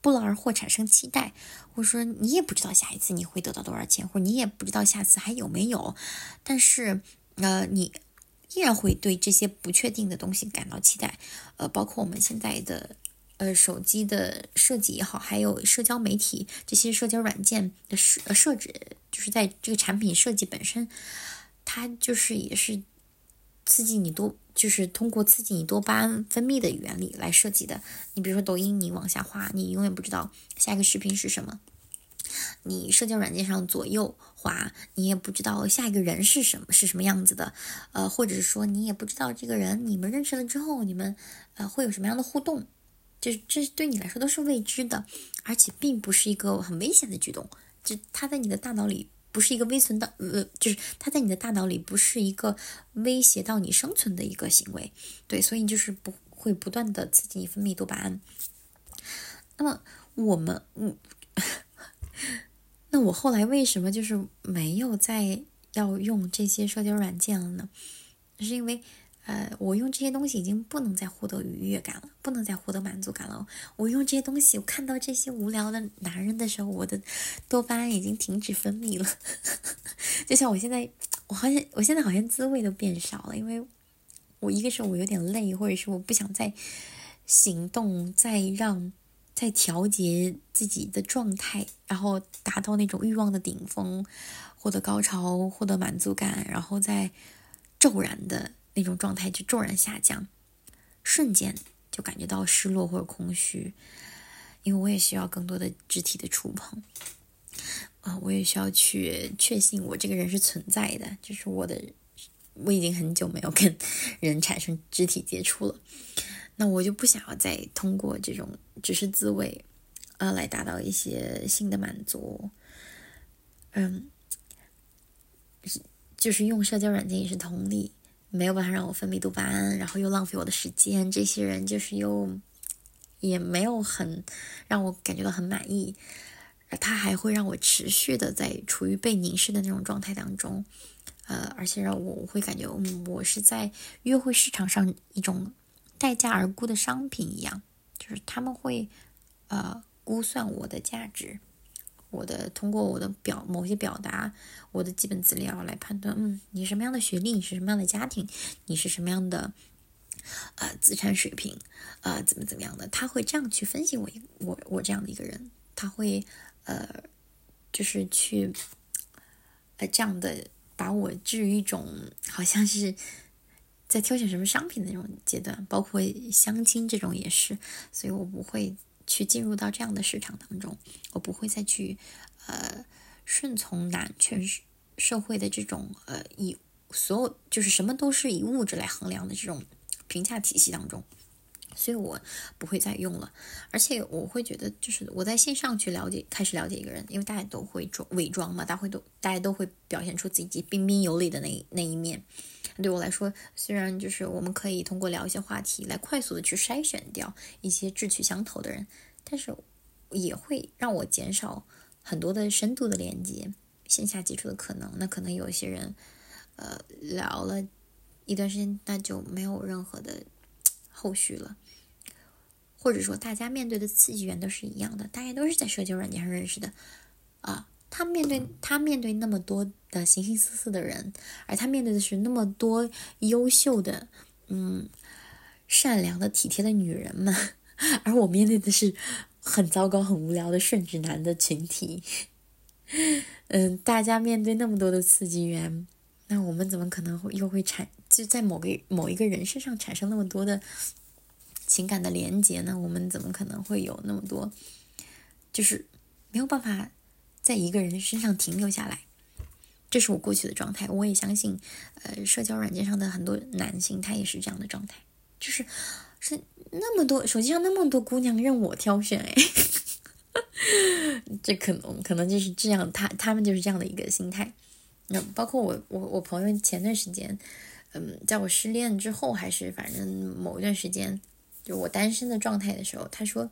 不劳而获产生期待，或者说你也不知道下一次你会得到多少钱，或者你也不知道下次还有没有，但是呃，你依然会对这些不确定的东西感到期待，呃，包括我们现在的。呃手机的设计也好，还有社交媒体这些社交软件的设设置，就是在这个产品设计本身，它就是也是刺激你多，就是通过刺激你多巴胺分泌的原理来设计的。你比如说抖音，你往下滑，你永远不知道下一个视频是什么。你社交软件上左右滑，你也不知道下一个人是什么是什么样子的，呃，或者是说你也不知道这个人你们认识了之后，你们呃会有什么样的互动，这这对你来说都是未知的，而且并不是一个很危险的举动，就它在你的大脑里不是一个微存的，呃，就是它在你的大脑里不是一个威胁到你生存的一个行为，对，所以就是不会不断的刺激你分泌多巴胺。那么我们，嗯。那我后来为什么就是没有再要用这些社交软件了呢？是因为，呃，我用这些东西已经不能再获得愉悦感了，不能再获得满足感了。我用这些东西，我看到这些无聊的男人的时候，我的多巴胺已经停止分泌了。就像我现在，我好像我现在好像滋味都变少了，因为我一个是我有点累，或者是我不想再行动，再让。再调节自己的状态，然后达到那种欲望的顶峰，获得高潮，获得满足感，然后再骤然的那种状态就骤然下降，瞬间就感觉到失落或者空虚。因为我也需要更多的肢体的触碰，啊，我也需要去确信我这个人是存在的，就是我的，我已经很久没有跟人产生肢体接触了。那我就不想要再通过这种只是自慰，呃，来达到一些性的满足。嗯，就是用社交软件也是同理，没有办法让我分泌多巴胺，然后又浪费我的时间。这些人就是又也没有很让我感觉到很满意，他还会让我持续的在处于被凝视的那种状态当中，呃，而且让我会感觉，嗯，我是在约会市场上一种。待价而沽的商品一样，就是他们会，呃，估算我的价值，我的通过我的表某些表达，我的基本资料来判断，嗯，你什么样的学历，你是什么样的家庭，你是什么样的，呃，资产水平，呃，怎么怎么样的，他会这样去分析我，我我这样的一个人，他会，呃，就是去，呃，这样的把我置于一种好像是。在挑选什么商品的那种阶段，包括相亲这种也是，所以我不会去进入到这样的市场当中，我不会再去呃顺从男权社会的这种呃以所有就是什么都是以物质来衡量的这种评价体系当中。所以我不会再用了，而且我会觉得，就是我在线上去了解，开始了解一个人，因为大家都会装伪装嘛，大会都大家都会表现出自己彬彬有礼的那那一面。对我来说，虽然就是我们可以通过聊一些话题来快速的去筛选掉一些志趣相投的人，但是也会让我减少很多的深度的连接、线下接触的可能。那可能有一些人，呃，聊了一段时间，那就没有任何的后续了。或者说，大家面对的刺激源都是一样的，大家都是在社交软件上认识的，啊，他面对他面对那么多的形形色色的人，而他面对的是那么多优秀的、嗯，善良的、体贴的女人们，而我面对的是很糟糕、很无聊的顺直男的群体，嗯，大家面对那么多的刺激源，那我们怎么可能会又会产就在某个某一个人身上产生那么多的？情感的连接呢？我们怎么可能会有那么多？就是没有办法在一个人身上停留下来。这是我过去的状态。我也相信，呃，社交软件上的很多男性他也是这样的状态，就是是那么多手机上那么多姑娘任我挑选，哎，这可能可能就是这样，他他们就是这样的一个心态。那包括我我我朋友前段时间，嗯，在我失恋之后，还是反正某一段时间。就我单身的状态的时候，他说：“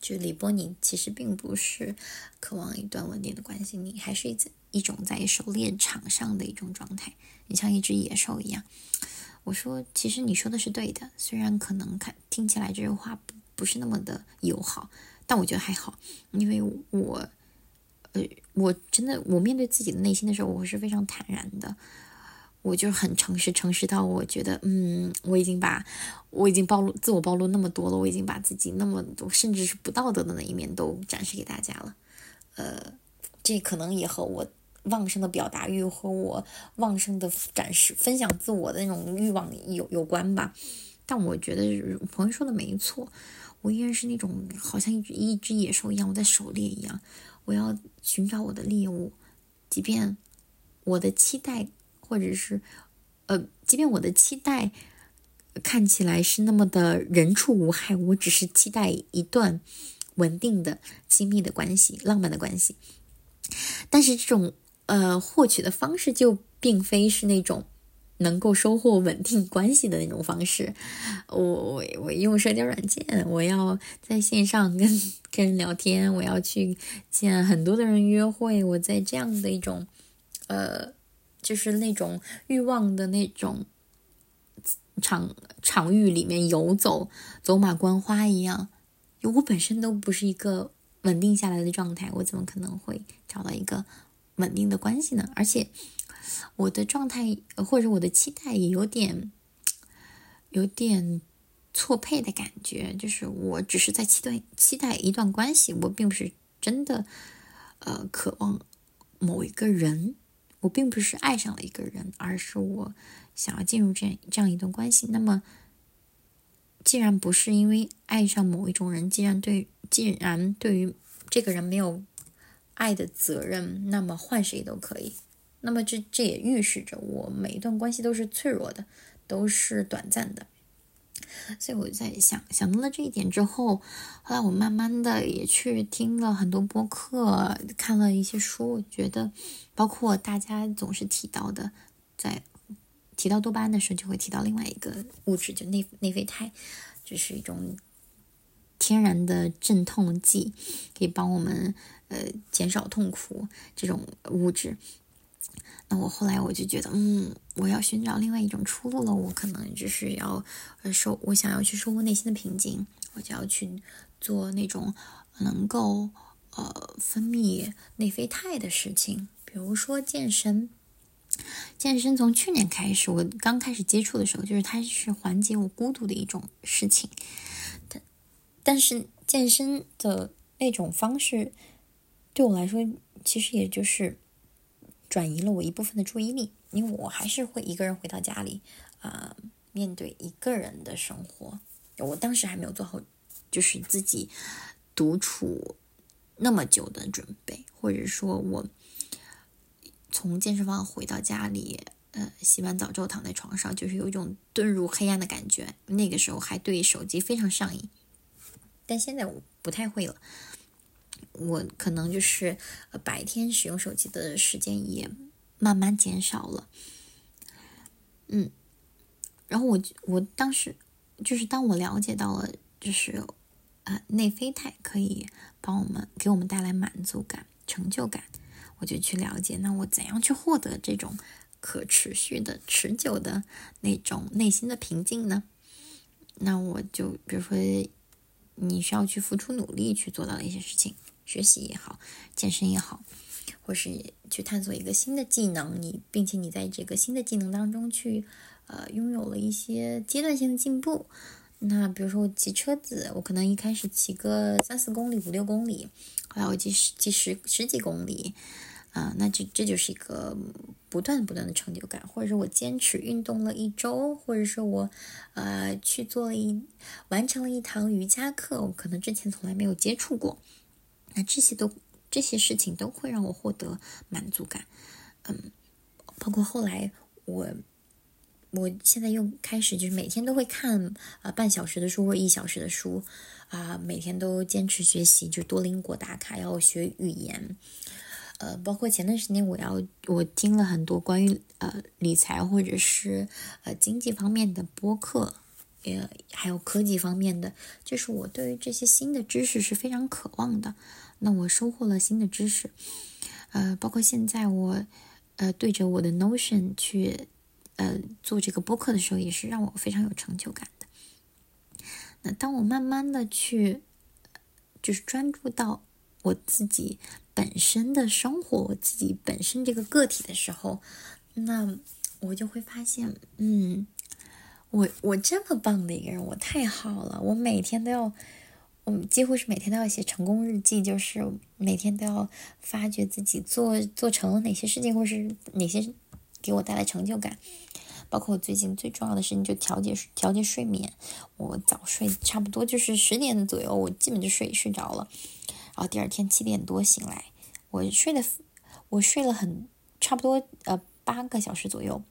就李波，你其实并不是渴望一段稳定的关系，你还是一一种在狩猎场上的一种状态，你像一只野兽一样。”我说：“其实你说的是对的，虽然可能看听起来这句话不不是那么的友好，但我觉得还好，因为我，呃，我真的我面对自己的内心的时候，我是非常坦然的。我就很诚实，诚实到我觉得，嗯，我已经把我已经暴露自我暴露那么多了，我已经把自己那么多甚至是不道德的那一面都展示给大家了。呃，这可能也和我旺盛的表达欲和我旺盛的展示、分享自我的那种欲望有有关吧。但我觉得朋友说的没错，我依然是那种好像一只一只野兽一样，我在狩猎一样，我要寻找我的猎物，即便我的期待。或者是，呃，即便我的期待看起来是那么的人畜无害，我只是期待一段稳定的、亲密的关系、浪漫的关系。但是这种呃获取的方式就并非是那种能够收获稳定关系的那种方式。我我我用社交软件，我要在线上跟跟人聊天，我要去见很多的人约会。我在这样的一种呃。就是那种欲望的那种场场域里面游走，走马观花一样。我本身都不是一个稳定下来的状态，我怎么可能会找到一个稳定的关系呢？而且我的状态或者我的期待也有点有点错配的感觉，就是我只是在期待期待一段关系，我并不是真的呃渴望某一个人。我并不是爱上了一个人，而是我想要进入这样这样一段关系。那么，既然不是因为爱上某一种人，既然对既然对于这个人没有爱的责任，那么换谁都可以。那么这这也预示着我每一段关系都是脆弱的，都是短暂的。所以我在想想到了这一点之后，后来我慢慢的也去听了很多播客，看了一些书，我觉得包括大家总是提到的，在提到多巴胺的时候，就会提到另外一个物质，就内内啡肽，就是一种天然的镇痛剂，可以帮我们呃减少痛苦这种物质。那我后来我就觉得，嗯，我要寻找另外一种出路了。我可能就是要收，我想要去收获内心的平静，我就要去做那种能够呃分泌内啡肽的事情，比如说健身。健身从去年开始，我刚开始接触的时候，就是它是缓解我孤独的一种事情。但但是健身的那种方式，对我来说，其实也就是。转移了我一部分的注意力，因为我还是会一个人回到家里，啊，面对一个人的生活。我当时还没有做好，就是自己独处那么久的准备，或者说，我从健身房回到家里，呃，洗完澡之后躺在床上，就是有一种遁入黑暗的感觉。那个时候还对手机非常上瘾，但现在我不太会了。我可能就是白天使用手机的时间也慢慢减少了，嗯，然后我我当时就是当我了解到了，就是啊内啡肽可以帮我们给我们带来满足感、成就感，我就去了解，那我怎样去获得这种可持续的、持久的那种内心的平静呢？那我就比如说，你需要去付出努力去做到一些事情。学习也好，健身也好，或是去探索一个新的技能，你并且你在这个新的技能当中去，呃，拥有了一些阶段性的进步。那比如说我骑车子，我可能一开始骑个三四公里、五六公里，后来我骑十、骑十十几公里，啊，那这这就是一个不断不断的成就感。或者是我坚持运动了一周，或者说我，呃，去做了一完成了一堂瑜伽课，我可能之前从来没有接触过。那这些都这些事情都会让我获得满足感，嗯，包括后来我我现在又开始就是每天都会看啊半小时的书或一小时的书啊，每天都坚持学习，就多邻国打卡要学语言，呃，包括前段时间我要我听了很多关于呃理财或者是呃经济方面的播客。也还有科技方面的，就是我对于这些新的知识是非常渴望的。那我收获了新的知识，呃，包括现在我，呃，对着我的 Notion 去，呃，做这个播客的时候，也是让我非常有成就感的。那当我慢慢的去，就是专注到我自己本身的生活，我自己本身这个个体的时候，那我就会发现，嗯，我我这么棒的一个人，我太好了，我每天都要，我几乎是每天都要写成功日记，就是每天都要发掘自己做做成了哪些事情，或是哪些给我带来成就感。包括我最近最重要的事情，就调节调节睡眠。我早睡，差不多就是十点左右，我基本就睡睡着了。然后第二天七点多醒来，我睡的我睡了很差不多呃八个小时左右。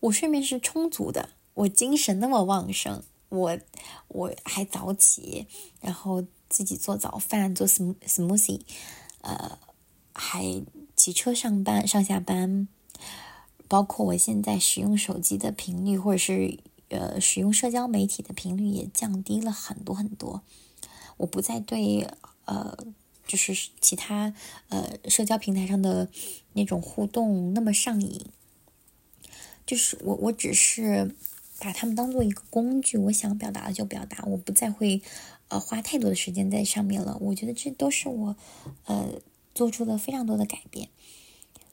我睡眠是充足的，我精神那么旺盛，我我还早起，然后自己做早饭，做 sm smoothie，呃，还骑车上班上下班。包括我现在使用手机的频率，或者是呃使用社交媒体的频率也降低了很多很多。我不再对呃就是其他呃社交平台上的那种互动那么上瘾。就是我我只是把它们当做一个工具，我想表达的就表达，我不再会呃花太多的时间在上面了。我觉得这都是我呃做出了非常多的改变，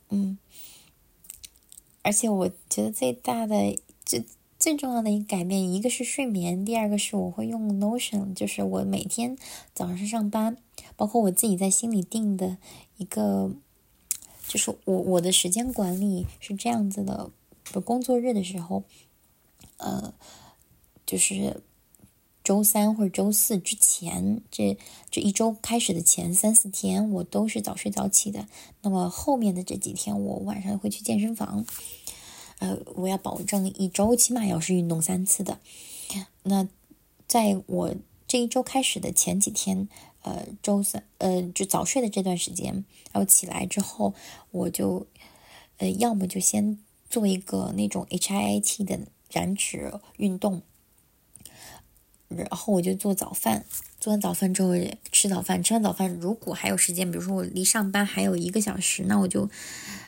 嗯。而且我觉得最大的、最最重要的一个改变，一个是睡眠，第二个是我会用 Notion，就是我每天早上上班，包括我自己在心里定的一个，就是我我的时间管理是这样子的：，工作日的时候，呃，就是。周三或者周四之前，这这一周开始的前三四天，我都是早睡早起的。那么后面的这几天，我晚上会去健身房。呃，我要保证一周起码要是运动三次的。那在我这一周开始的前几天，呃，周三，呃，就早睡的这段时间，然后起来之后，我就，呃，要么就先做一个那种 HIIT 的燃脂运动。然后我就做早饭，做完早饭之后吃早饭，吃完早饭如果还有时间，比如说我离上班还有一个小时，那我就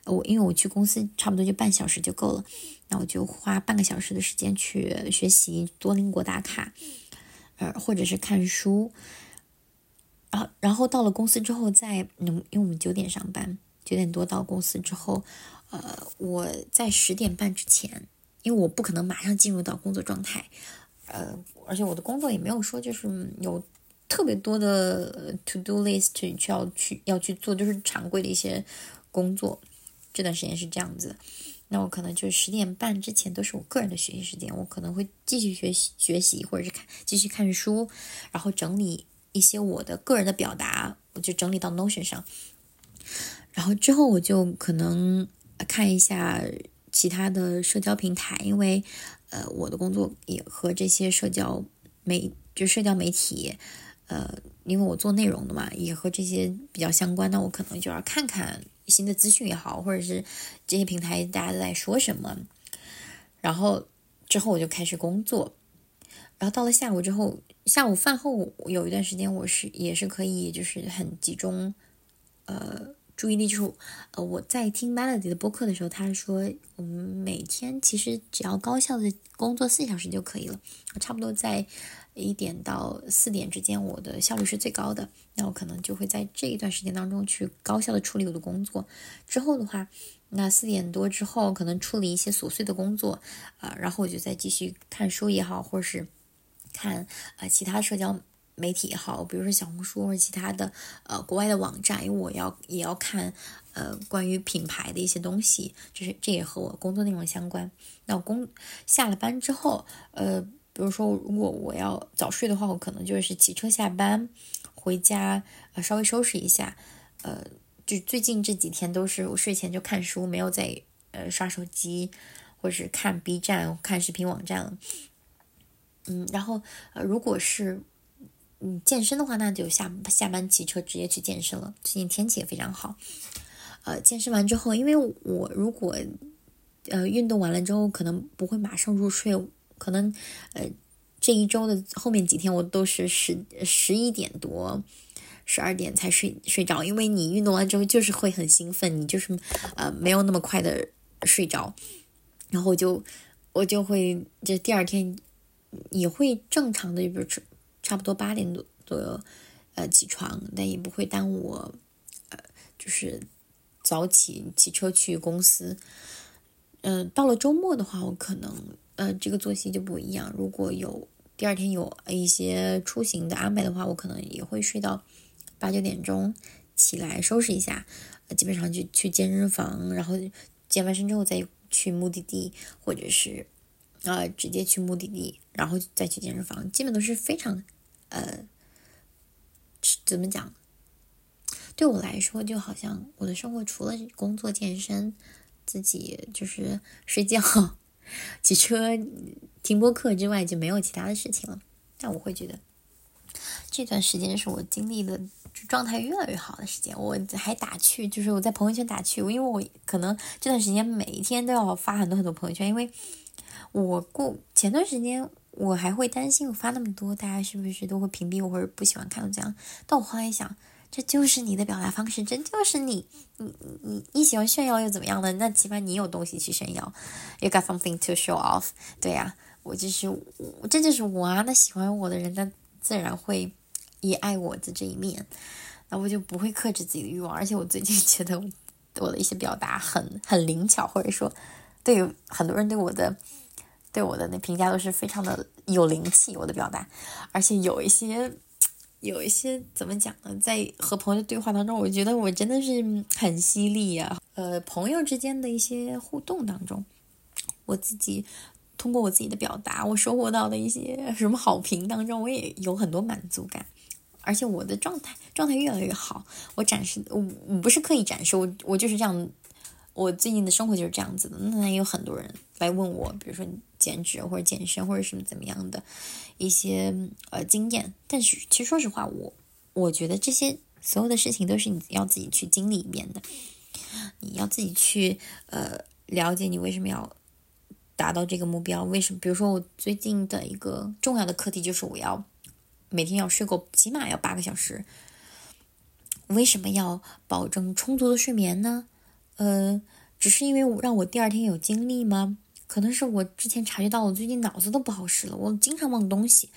我因为我去公司差不多就半小时就够了，那我就花半个小时的时间去学习多邻国打卡，呃或者是看书，然后然后到了公司之后再嗯因为我们九点上班，九点多到公司之后，呃我在十点半之前，因为我不可能马上进入到工作状态。呃，而且我的工作也没有说就是有特别多的 to do list 需要去要去做，就是常规的一些工作。这段时间是这样子，那我可能就十点半之前都是我个人的学习时间，我可能会继续学习学习，或者是看继续看书，然后整理一些我的个人的表达，我就整理到 Notion 上，然后之后我就可能看一下其他的社交平台，因为。呃，我的工作也和这些社交媒，就社交媒体，呃，因为我做内容的嘛，也和这些比较相关。那我可能就要看看新的资讯也好，或者是这些平台大家都在说什么。然后之后我就开始工作，然后到了下午之后，下午饭后有一段时间，我是也是可以，就是很集中，呃。注意力就是，呃，我在听 Melody 的播客的时候，他说我们每天其实只要高效的工作四小时就可以了，差不多在一点到四点之间，我的效率是最高的。那我可能就会在这一段时间当中去高效的处理我的工作。之后的话，那四点多之后可能处理一些琐碎的工作，啊，然后我就再继续看书也好，或者是看啊其他社交。媒体也好，比如说小红书或者其他的呃国外的网站，因为我要也要看呃关于品牌的一些东西，就是这也和我工作内容相关。那我工下了班之后，呃，比如说如果我要早睡的话，我可能就是骑车下班回家，呃稍微收拾一下，呃，就最近这几天都是我睡前就看书，没有在呃刷手机或者是看 B 站看视频网站了。嗯，然后呃如果是嗯，健身的话，那就下下班骑车直接去健身了。最近天气也非常好。呃，健身完之后，因为我如果呃运动完了之后，可能不会马上入睡，可能呃这一周的后面几天我都是十十一点多、十二点才睡睡着，因为你运动完之后就是会很兴奋，你就是呃没有那么快的睡着，然后就我就会就第二天也会正常的，比如说。差不多八点多左右，呃，起床，但也不会耽误我，呃，就是早起骑车去公司。嗯，到了周末的话，我可能呃这个作息就不一样。如果有第二天有一些出行的安排的话，我可能也会睡到八九点钟起来收拾一下，基本上就去健身房，然后健完身之后再去目的地，或者是啊直接去目的地，然后再去健身房，基本都是非常呃怎么讲？对我来说，就好像我的生活除了工作、健身。自己就是睡觉、骑车、听播客之外就没有其他的事情了。但我会觉得这段时间是我经历的状态越来越好的时间。我还打趣，就是我在朋友圈打趣，因为我可能这段时间每一天都要发很多很多朋友圈，因为我过前段时间我还会担心我发那么多，大家是不是都会屏蔽我或者不喜欢看我这样？但我后来想。这就是你的表达方式，这就是你，你你你喜欢炫耀又怎么样呢？那起码你有东西去炫耀，You got something to show off。对呀，我就是我，这就是我啊。那喜欢我的人，那自然会也爱我的这一面，那我就不会克制自己的欲望。而且我最近觉得我的一些表达很很灵巧，或者说对很多人对我的对我的那评价都是非常的有灵气。我的表达，而且有一些。有一些怎么讲呢？在和朋友的对话当中，我觉得我真的是很犀利呀。呃，朋友之间的一些互动当中，我自己通过我自己的表达，我收获到的一些什么好评当中，我也有很多满足感。而且我的状态状态越来越好，我展示我不是刻意展示，我我就是这样。我最近的生活就是这样子的，那也有很多人来问我，比如说减脂或者健身或者什么怎么样的一些呃经验。但是其实说实话，我我觉得这些所有的事情都是你要自己去经历一遍的，你要自己去呃了解你为什么要达到这个目标，为什么？比如说我最近的一个重要的课题就是我要每天要睡够起码要八个小时。为什么要保证充足的睡眠呢？呃，只是因为我让我第二天有精力吗？可能是我之前察觉到我最近脑子都不好使了，我经常忘东西，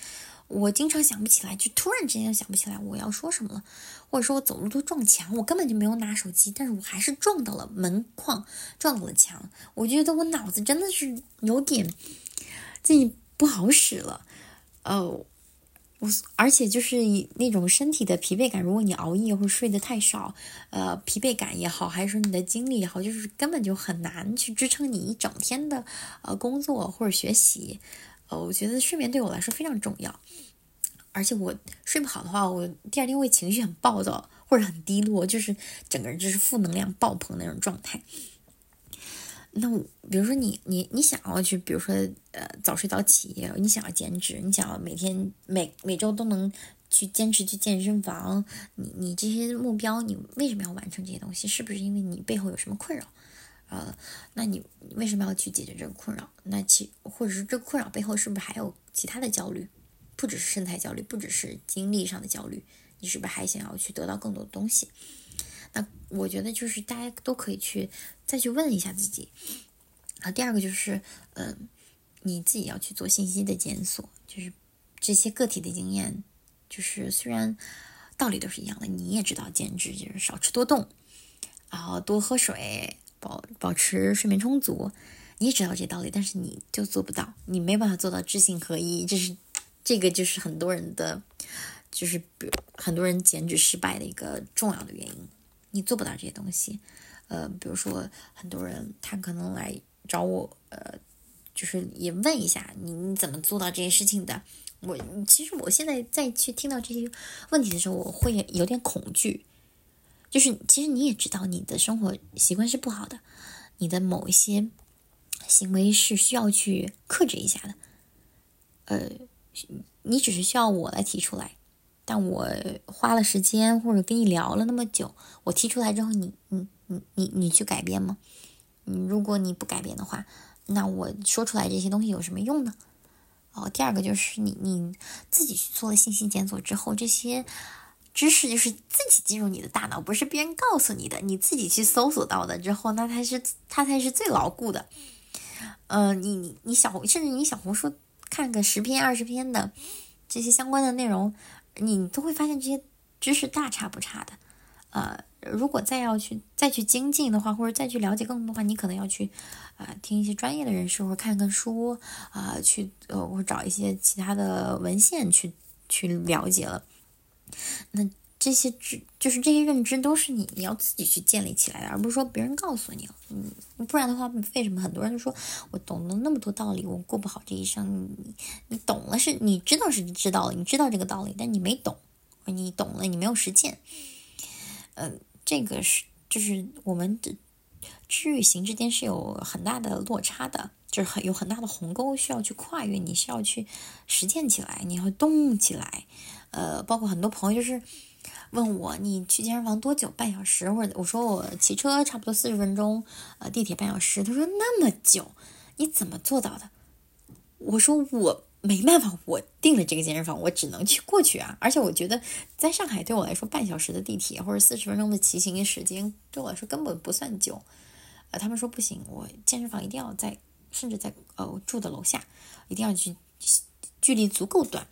我经常想不起来，就突然之间想不起来我要说什么了，或者说我走路都撞墙，我根本就没有拿手机，但是我还是撞到了门框，撞到了墙，我觉得我脑子真的是有点自己不好使了，哦而且就是那种身体的疲惫感，如果你熬夜或睡得太少，呃，疲惫感也好，还是说你的精力也好，就是根本就很难去支撑你一整天的呃工作或者学习。呃，我觉得睡眠对我来说非常重要。而且我睡不好的话，我第二天会情绪很暴躁或者很低落，就是整个人就是负能量爆棚那种状态。那比如说你你你想要去，比如说呃早睡早起，你想要减脂，你想要每天每每周都能去坚持去健身房，你你这些目标，你为什么要完成这些东西？是不是因为你背后有什么困扰？呃，那你为什么要去解决这个困扰？那其或者是这个困扰背后是不是还有其他的焦虑？不只是身材焦虑，不只是精力上的焦虑，你是不是还想要去得到更多的东西？那我觉得就是大家都可以去再去问一下自己。然后第二个就是，嗯，你自己要去做信息的检索，就是这些个体的经验，就是虽然道理都是一样的，你也知道减脂就是少吃多动，然后多喝水，保保持睡眠充足，你也知道这道理，但是你就做不到，你没办法做到知行合一，这是这个就是很多人的，就是比如很多人减脂失败的一个重要的原因。你做不到这些东西，呃，比如说很多人他可能来找我，呃，就是也问一下你你怎么做到这些事情的？我其实我现在再去听到这些问题的时候，我会有点恐惧。就是其实你也知道你的生活习惯是不好的，你的某一些行为是需要去克制一下的，呃，你只是需要我来提出来。但我花了时间或者跟你聊了那么久，我提出来之后，你你你你你去改变吗？嗯，如果你不改变的话，那我说出来这些东西有什么用呢？哦，第二个就是你你自己去做了信息检索之后，这些知识就是自己进入你的大脑，不是别人告诉你的，你自己去搜索到的之后，那才是它才是最牢固的。呃，你你你小，甚至你小红书看个十篇二十篇的这些相关的内容。你都会发现这些知识大差不差的，呃，如果再要去再去精进的话，或者再去了解更多的话，你可能要去啊听一些专业的人士，或者看看书啊，去呃，或找一些其他的文献去去了解了。那。这些知就是这些认知都是你你要自己去建立起来的，而不是说别人告诉你。嗯，不然的话，为什么很多人都说我懂了那么多道理，我过不好这一生？你你懂了是，你知道是知道了，你知道这个道理，但你没懂，你懂了你没有实践。呃，这个是就是我们的知与行之间是有很大的落差的，就是很有很大的鸿沟需要去跨越，你需要去实践起来，你要动起来。呃，包括很多朋友就是。问我你去健身房多久？半小时，或者我说我骑车差不多四十分钟，呃，地铁半小时。他说那么久，你怎么做到的？我说我没办法，我订了这个健身房，我只能去过去啊。而且我觉得在上海对我来说，半小时的地铁或者四十分钟的骑行时间对我来说根本不算久。呃，他们说不行，我健身房一定要在，甚至在呃住的楼下，一定要去距离足够短，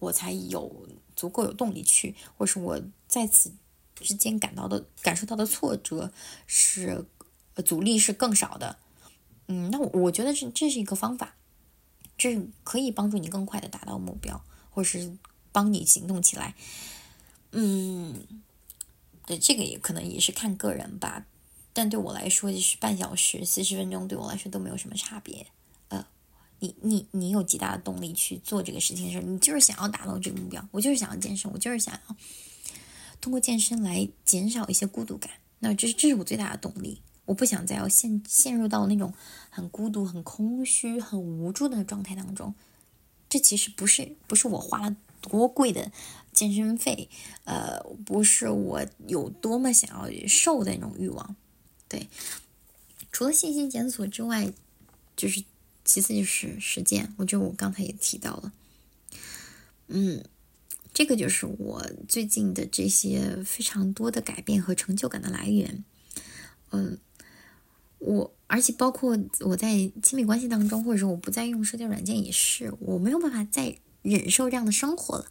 我才有足够有动力去，或是我。在此之间感到的感受到的挫折是阻力是更少的，嗯，那我我觉得这这是一个方法，这可以帮助你更快的达到目标，或是帮你行动起来，嗯，对，这个也可能也是看个人吧，但对我来说就是半小时四十分钟对我来说都没有什么差别，呃，你你你有极大的动力去做这个事情的时候，你就是想要达到这个目标，我就是想要健身，我就是想要。通过健身来减少一些孤独感，那这是这是我最大的动力。我不想再要陷陷入到那种很孤独、很空虚、很无助的状态当中。这其实不是不是我花了多贵的健身费，呃，不是我有多么想要瘦的那种欲望。对，除了信息检索之外，就是其次就是实践。我觉得我刚才也提到了，嗯。这个就是我最近的这些非常多的改变和成就感的来源，嗯，我而且包括我在亲密关系当中，或者说我不再用社交软件也是，我没有办法再忍受这样的生活了，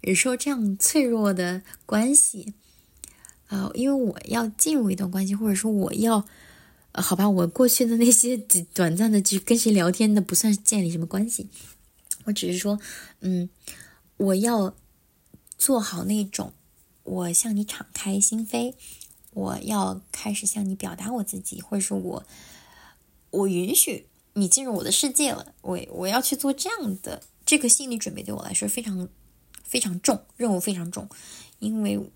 忍受这样脆弱的关系，呃，因为我要进入一段关系，或者说我要，呃，好吧，我过去的那些短暂的去跟谁聊天的不算建立什么关系，我只是说，嗯，我要。做好那种，我向你敞开心扉，我要开始向你表达我自己，或者说我，我允许你进入我的世界了。我我要去做这样的这个心理准备，对我来说非常非常重，任务非常重。因为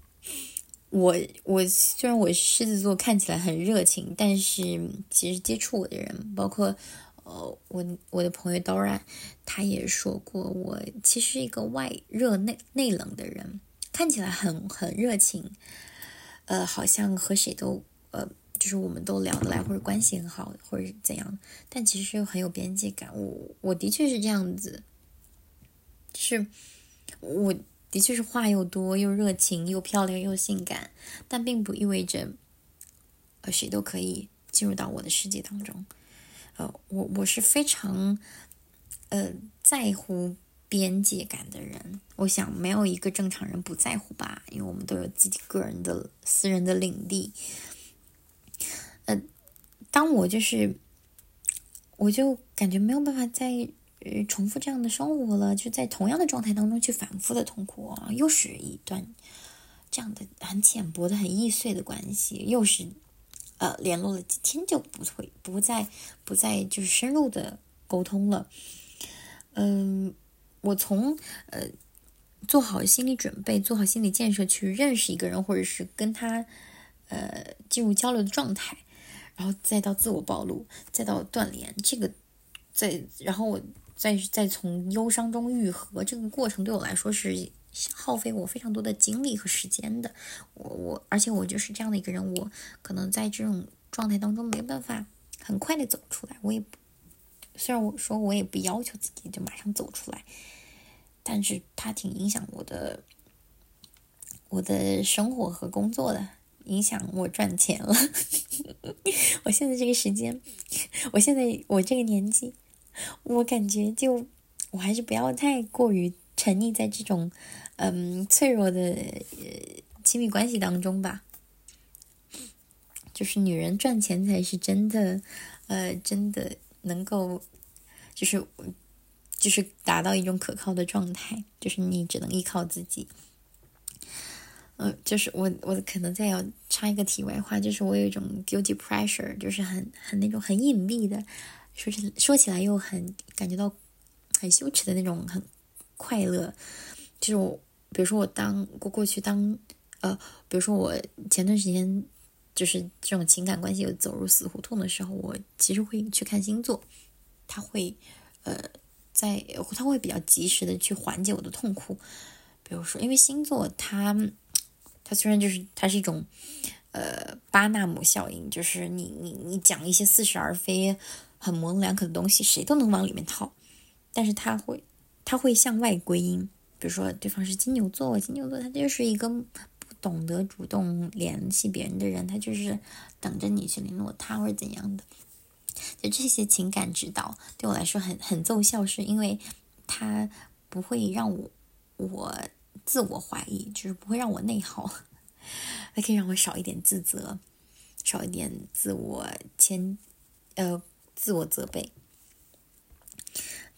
我我虽然我狮子座看起来很热情，但是其实接触我的人，包括。呃，我我的朋友 Dora，他也说过，我其实是一个外热内内冷的人，看起来很很热情，呃，好像和谁都呃，就是我们都聊得来，或者关系很好，或者怎样，但其实又很有边界感。我我的确是这样子，是我的确是话又多又热情又漂亮又性感，但并不意味着呃谁都可以进入到我的世界当中。呃，我我是非常，呃，在乎边界感的人。我想没有一个正常人不在乎吧，因为我们都有自己个人的私人的领地。呃，当我就是，我就感觉没有办法再呃重复这样的生活了，就在同样的状态当中去反复的痛苦啊，又是一段这样的很浅薄的、很易碎的关系，又是。呃，联络了几天就不会不再不再就是深入的沟通了。嗯，我从呃做好心理准备、做好心理建设去认识一个人，或者是跟他呃进入交流的状态，然后再到自我暴露，再到断联，这个再然后我再再从忧伤中愈合，这个过程对我来说是。耗费我非常多的精力和时间的，我我，而且我就是这样的一个人，我可能在这种状态当中没办法很快的走出来。我也虽然我说我也不要求自己就马上走出来，但是它挺影响我的我的生活和工作的，影响我赚钱了。我现在这个时间，我现在我这个年纪，我感觉就我还是不要太过于沉溺在这种。嗯，脆弱的亲密关系当中吧，就是女人赚钱才是真的，呃，真的能够，就是就是达到一种可靠的状态，就是你只能依靠自己。呃，就是我我可能再要插一个题外话，就是我有一种 guilty pressure，就是很很那种很隐蔽的，说起说起来又很感觉到很羞耻的那种很快乐，就是我比如说我当过过去当呃，比如说我前段时间就是这种情感关系有走入死胡同的时候，我其实会去看星座，他会呃在他会比较及时的去缓解我的痛苦，比如说因为星座它。它虽然就是它是一种，呃，巴纳姆效应，就是你你你讲一些似是而非、很模棱两可的东西，谁都能往里面套，但是它会它会向外归因。比如说对方是金牛座，金牛座他就是一个不懂得主动联系别人的人，他就是等着你去联络他或者怎样的。就这些情感指导对我来说很很奏效，是因为他不会让我我。自我怀疑就是不会让我内耗，还可以让我少一点自责，少一点自我牵，呃，自我责备。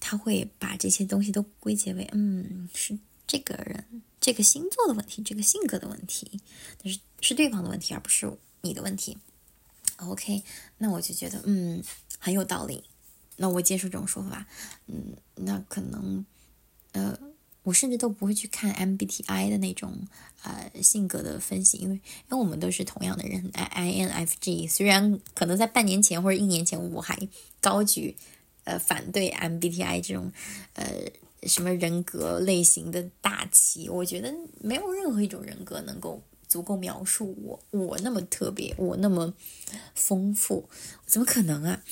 他会把这些东西都归结为，嗯，是这个人这个星座的问题，这个性格的问题，但是是对方的问题，而不是你的问题。OK，那我就觉得，嗯，很有道理。那我接受这种说法，嗯，那可能，呃。我甚至都不会去看 MBTI 的那种呃性格的分析，因为因为我们都是同样的人，INFJ。虽然可能在半年前或者一年前，我还高举呃反对 MBTI 这种呃什么人格类型的大旗，我觉得没有任何一种人格能够足够描述我，我那么特别，我那么丰富，怎么可能啊？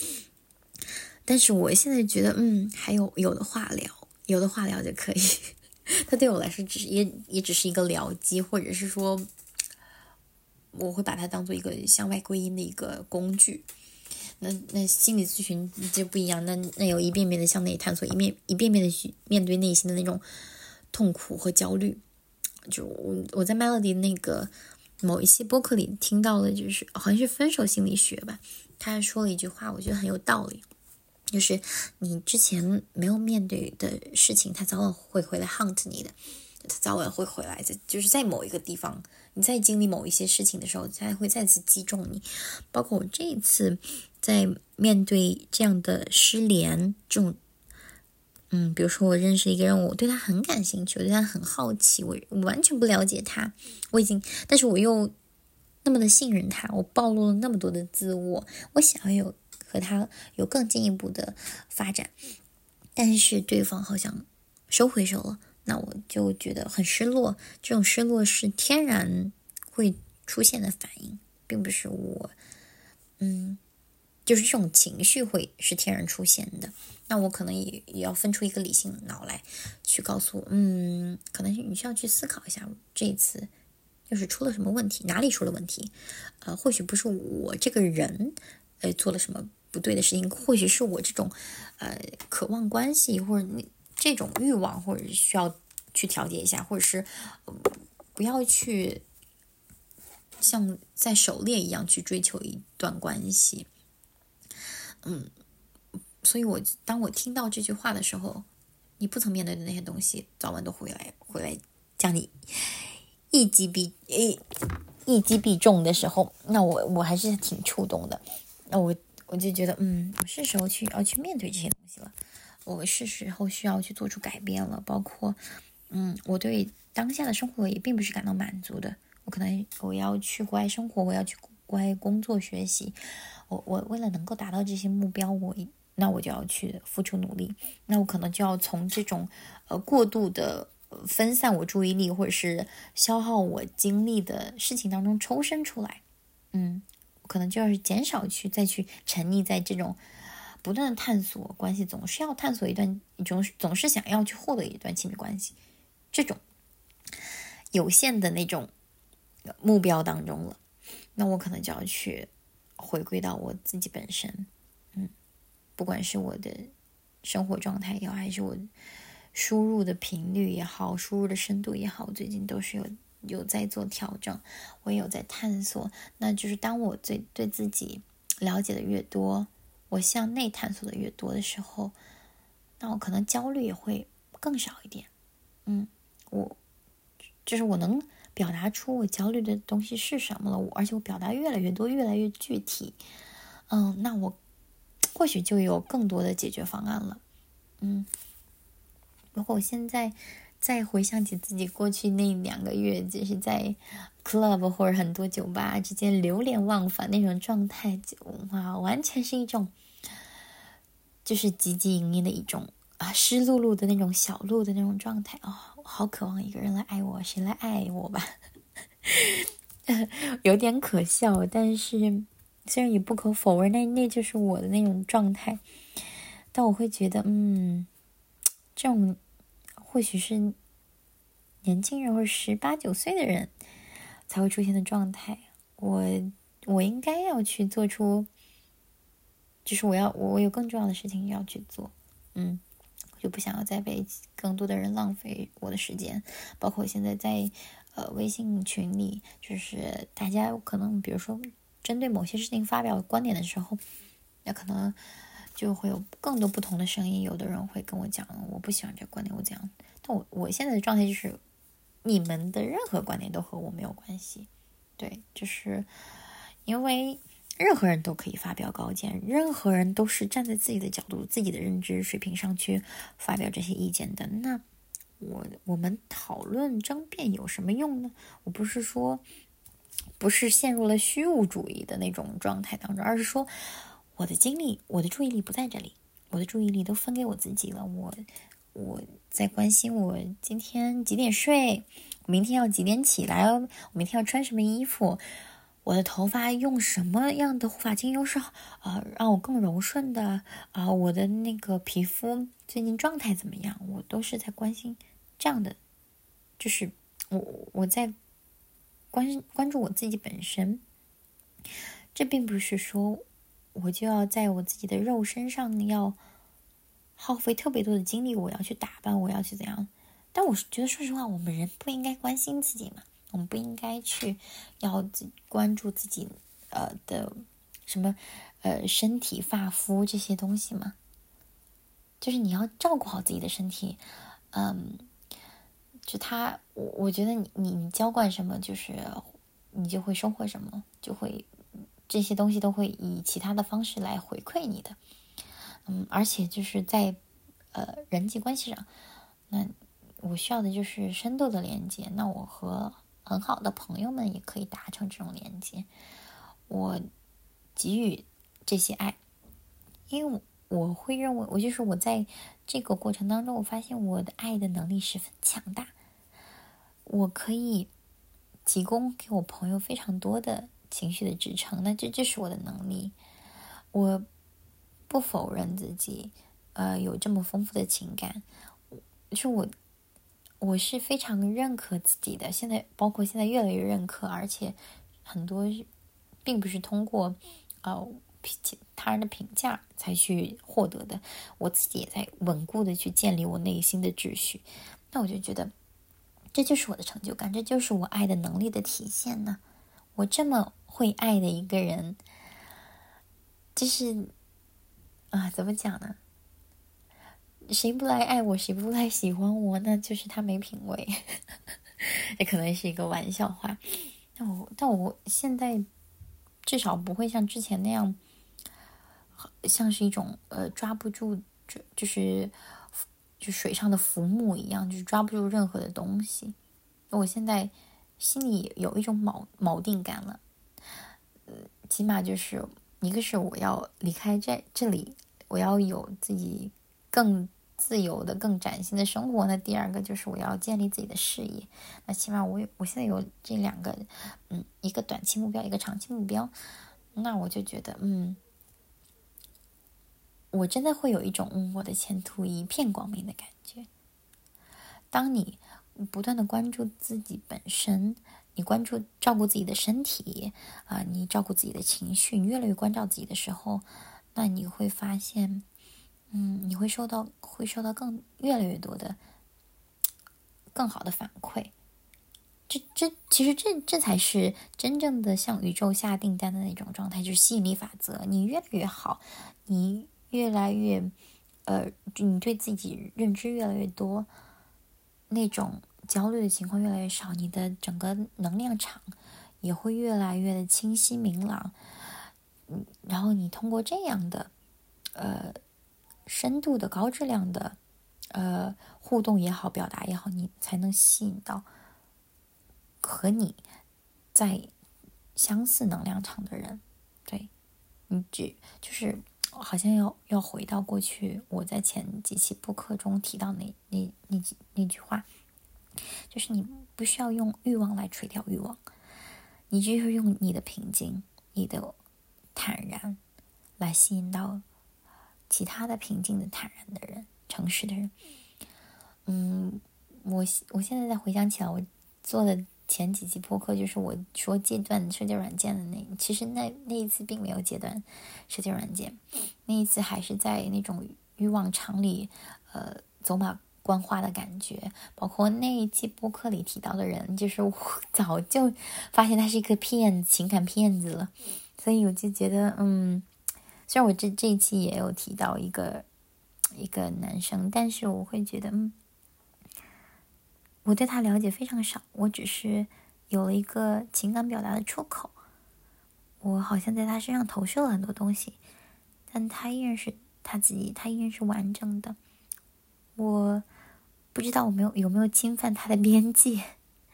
但是我现在觉得，嗯，还有有的话聊，有的话聊就可以。它对我来说，只是也也只是一个聊机，或者是说，我会把它当做一个向外归因的一个工具。那那心理咨询就不一样，那那有一遍遍的向内探索，一面一遍遍的去面对内心的那种痛苦和焦虑。就我我在 Melody 那个某一些播客里听到的，就是好像是分手心理学吧，他说了一句话，我觉得很有道理。就是你之前没有面对的事情，他早晚会回来 hunt 你的，他早晚会回来的。就是在某一个地方，你在经历某一些事情的时候，才会再次击中你。包括我这一次在面对这样的失联，这种，嗯，比如说我认识一个人，我对他很感兴趣，我对他很好奇，我完全不了解他，我已经，但是我又那么的信任他，我暴露了那么多的自我，我想要有。和他有更进一步的发展，但是对方好像收回手了，那我就觉得很失落。这种失落是天然会出现的反应，并不是我，嗯，就是这种情绪会是天然出现的。那我可能也也要分出一个理性脑来，去告诉我，嗯，可能你需要去思考一下，这一次又是出了什么问题，哪里出了问题？呃，或许不是我这个人，呃，做了什么。不对的事情，或许是我这种，呃，渴望关系或者你这种欲望，或者需要去调节一下，或者是不要去像在狩猎一样去追求一段关系。嗯，所以我当我听到这句话的时候，你不曾面对的那些东西，早晚都回来，回来将你一击必一一击必中的时候，那我我还是挺触动的。那我。我就觉得，嗯，是时候去要去面对这些东西了。我是时候需要去做出改变了。包括，嗯，我对当下的生活也并不是感到满足的。我可能我要去国外生活，我要去国外工作学习。我我为了能够达到这些目标，我那我就要去付出努力。那我可能就要从这种呃过度的分散我注意力或者是消耗我精力的事情当中抽身出来。嗯。可能就要是减少去再去沉溺在这种不断的探索关系，总是要探索一段，总是总是想要去获得一段亲密关系，这种有限的那种目标当中了。那我可能就要去回归到我自己本身，嗯，不管是我的生活状态也好，还是我输入的频率也好，输入的深度也好，最近都是有有在做调整，我也有在探索。那就是当我最对自己了解的越多，我向内探索的越多的时候，那我可能焦虑也会更少一点。嗯，我就是我能表达出我焦虑的东西是什么了，我而且我表达越来越多，越来越具体。嗯，那我或许就有更多的解决方案了。嗯，如果我现在。再回想起自己过去那两个月，就是在 club 或者很多酒吧之间流连忘返那种状态，就哇，完全是一种就是汲汲营营的一种啊，湿漉漉的那种小鹿的那种状态啊，好渴望一个人来爱我，谁来爱我吧？有点可笑，但是虽然也不可否认，那那就是我的那种状态，但我会觉得，嗯，这种。或许是年轻人或者十八九岁的人才会出现的状态。我我应该要去做出，就是我要我有更重要的事情要去做。嗯，就不想要再被更多的人浪费我的时间。包括我现在在呃微信群里，就是大家可能比如说针对某些事情发表观点的时候，那可能。就会有更多不同的声音，有的人会跟我讲，我不喜欢这个观点，我这样。但我我现在的状态就是，你们的任何观点都和我没有关系，对，就是因为任何人都可以发表高见，任何人都是站在自己的角度、自己的认知水平上去发表这些意见的。那我我们讨论争辩有什么用呢？我不是说不是陷入了虚无主义的那种状态当中，而是说。我的精力，我的注意力不在这里，我的注意力都分给我自己了。我，我在关心我今天几点睡，明天要几点起来，我明天要穿什么衣服，我的头发用什么样的护发精油是啊，让我更柔顺的啊，我的那个皮肤最近状态怎么样？我都是在关心这样的，就是我我在关关注我自己本身，这并不是说。我就要在我自己的肉身上要耗费特别多的精力，我要去打扮，我要去怎样？但我觉得，说实话，我们人不应该关心自己嘛，我们不应该去要关注自己呃的什么呃身体、发肤这些东西嘛。就是你要照顾好自己的身体，嗯，就他，我我觉得你你你浇灌什么，就是你就会收获什么，就会。这些东西都会以其他的方式来回馈你的，嗯，而且就是在呃人际关系上，那我需要的就是深度的连接。那我和很好的朋友们也可以达成这种连接。我给予这些爱，因为我会认为，我就是我在这个过程当中，我发现我的爱的能力十分强大，我可以提供给我朋友非常多的。情绪的支撑，那这就是我的能力。我不否认自己，呃，有这么丰富的情感，是我，我是非常认可自己的。现在，包括现在越来越认可，而且很多并不是通过呃他人的评价才去获得的。我自己也在稳固的去建立我内心的秩序。那我就觉得，这就是我的成就感，这就是我爱的能力的体现呢。我这么。会爱的一个人，就是啊，怎么讲呢？谁不来爱我，谁不来喜欢我，那就是他没品味。也可能是一个玩笑话。但我但我现在至少不会像之前那样，像是一种呃抓不住，就就是就水上的浮木一样，就是抓不住任何的东西。我现在心里有一种锚锚定感了。起码就是一个是我要离开这这里，我要有自己更自由的、更崭新的生活。那第二个就是我要建立自己的事业。那起码我我现在有这两个，嗯，一个短期目标，一个长期目标。那我就觉得，嗯，我真的会有一种嗯，我的前途一片光明的感觉。当你不断的关注自己本身。你关注照顾自己的身体啊，你照顾自己的情绪，你越来越关照自己的时候，那你会发现，嗯，你会收到会收到更越来越多的更好的反馈，这这其实这这才是真正的向宇宙下订单的那种状态，就是吸引力法则。你越来越好，你越来越，呃，你对自己认知越来越多，那种焦虑的情况越来越少，你的整个能量场也会越来越的清晰明朗。嗯，然后你通过这样的，呃，深度的高质量的，呃，互动也好，表达也好，你才能吸引到。和你在相似能量场的人，对你只就是好像要要回到过去，我在前几期播客中提到那那那几那句话，就是你不需要用欲望来垂钓欲望，你就是用你的平静、你的坦然来吸引到其他的平静的、坦然的人、诚实的人。嗯，我我现在在回想起来，我做的。前几期播客就是我说戒断社交软件的那，其实那那一次并没有戒断社交软件，那一次还是在那种欲望场里，呃，走马观花的感觉。包括那一期播客里提到的人，就是我 早就发现他是一个骗子，情感骗子了。所以我就觉得，嗯，虽然我这这一期也有提到一个一个男生，但是我会觉得，嗯。我对他了解非常少，我只是有了一个情感表达的出口。我好像在他身上投射了很多东西，但他依然是他自己，他依然是完整的。我不知道我没有有没有侵犯他的边界，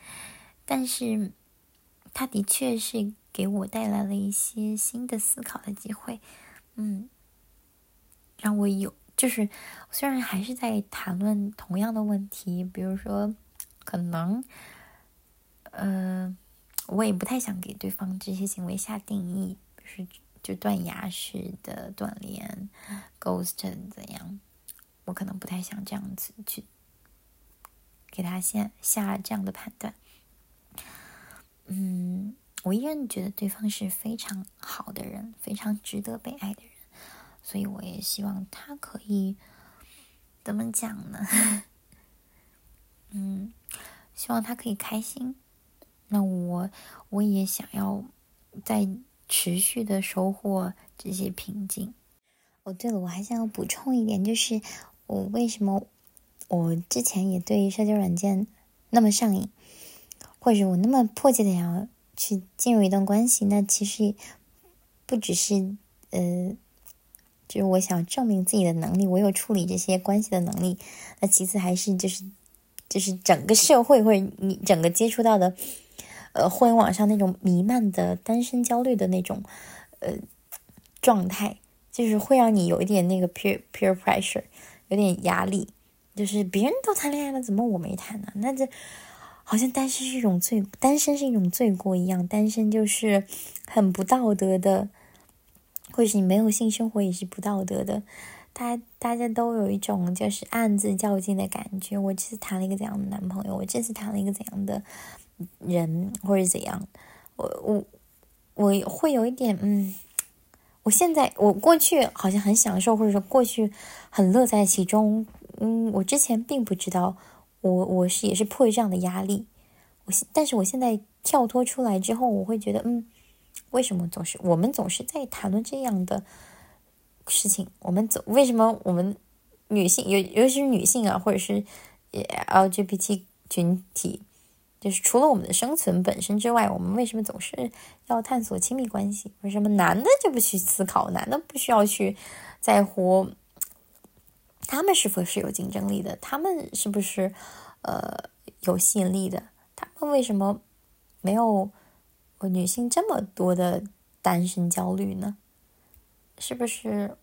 但是他的确是给我带来了一些新的思考的机会。嗯，让我有就是虽然还是在谈论同样的问题，比如说。可能，呃，我也不太想给对方这些行为下定义，是就断崖式的断联，ghost 怎样？我可能不太想这样子去给他下下这样的判断。嗯，我依然觉得对方是非常好的人，非常值得被爱的人，所以我也希望他可以怎么讲呢？嗯。希望他可以开心，那我我也想要在持续的收获这些平静。哦，对了，我还想要补充一点，就是我为什么我之前也对社交软件那么上瘾，或者我那么迫切的想要去进入一段关系，那其实不只是呃，就是我想证明自己的能力，我有处理这些关系的能力。那其次还是就是。就是整个社会或者你整个接触到的，呃，互联网上那种弥漫的单身焦虑的那种，呃，状态，就是会让你有一点那个 peer peer pressure，有点压力，就是别人都谈恋爱了，怎么我没谈呢？那这好像单身是一种罪，单身是一种罪过一样，单身就是很不道德的，或者是你没有性生活也是不道德的。大家大家都有一种就是暗自较劲的感觉。我这次谈了一个怎样的男朋友？我这次谈了一个怎样的人，或者怎样？我我我会有一点嗯，我现在我过去好像很享受，或者说过去很乐在其中。嗯，我之前并不知道，我我是也是迫于这样的压力。我现但是我现在跳脱出来之后，我会觉得嗯，为什么总是我们总是在谈论这样的？事情，我们总为什么我们女性，尤尤其是女性啊，或者是 LGBT 群体，就是除了我们的生存本身之外，我们为什么总是要探索亲密关系？为什么男的就不去思考？男的不需要去在乎他们是否是有竞争力的？他们是不是呃有吸引力的？他们为什么没有女性这么多的单身焦虑呢？是不是？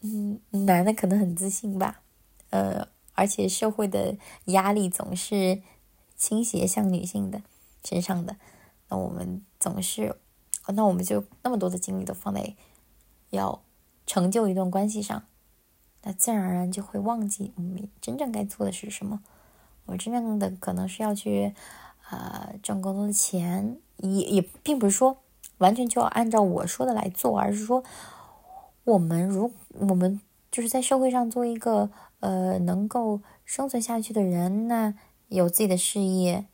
嗯，男的可能很自信吧，呃，而且社会的压力总是倾斜向女性的身上的，那我们总是，那我们就那么多的精力都放在要成就一段关系上，那自然而然就会忘记我们真正该做的是什么。我真正的可能是要去，呃，挣更多的钱，也也并不是说。完全就要按照我说的来做，而是说，我们如我们就是在社会上做一个呃能够生存下去的人，那有自己的事业，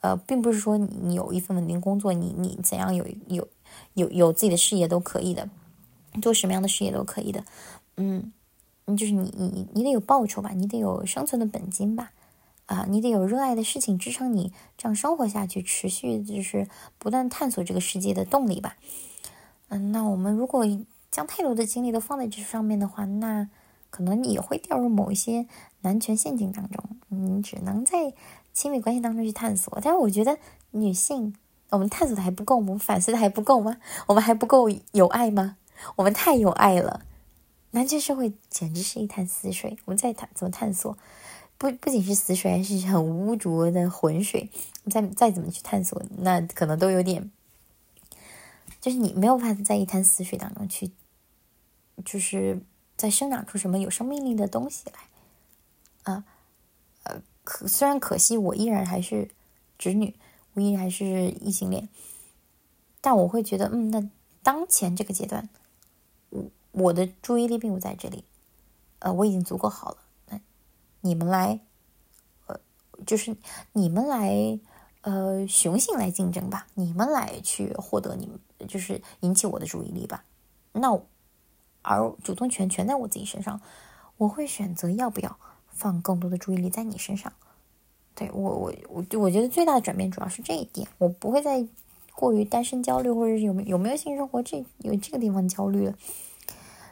呃，并不是说你有一份稳定工作，你你怎样有有有有自己的事业都可以的，做什么样的事业都可以的，嗯，就是你你你得有报酬吧，你得有生存的本金吧，啊，你得有热爱的事情支撑你这样生活下去，持续就是不断探索这个世界的动力吧。嗯，那我们如果将太多的精力都放在这上面的话，那可能也会掉入某一些男权陷阱当中。你只能在亲密关系当中去探索。但是我觉得女性，我们探索的还不够，我们反思的还不够吗？我们还不够有爱吗？我们太有爱了，男权社会简直是一潭死水。我们再探怎么探索？不不仅是死水，还是很污浊的浑水。再再怎么去探索，那可能都有点。就是你没有办法在一潭死水当中去，就是在生长出什么有生命力的东西来，啊，呃，可虽然可惜，我依然还是直女，我依然还是异性恋，但我会觉得，嗯，那当前这个阶段，我的注意力并不在这里，呃，我已经足够好了，那你们来，呃，就是你们来。呃，雄性来竞争吧，你们来去获得你们，就是引起我的注意力吧。那而主动权全在我自己身上，我会选择要不要放更多的注意力在你身上。对我，我我我觉得最大的转变主要是这一点，我不会再过于单身焦虑，或者是有没有没有性生活这有这个地方焦虑了。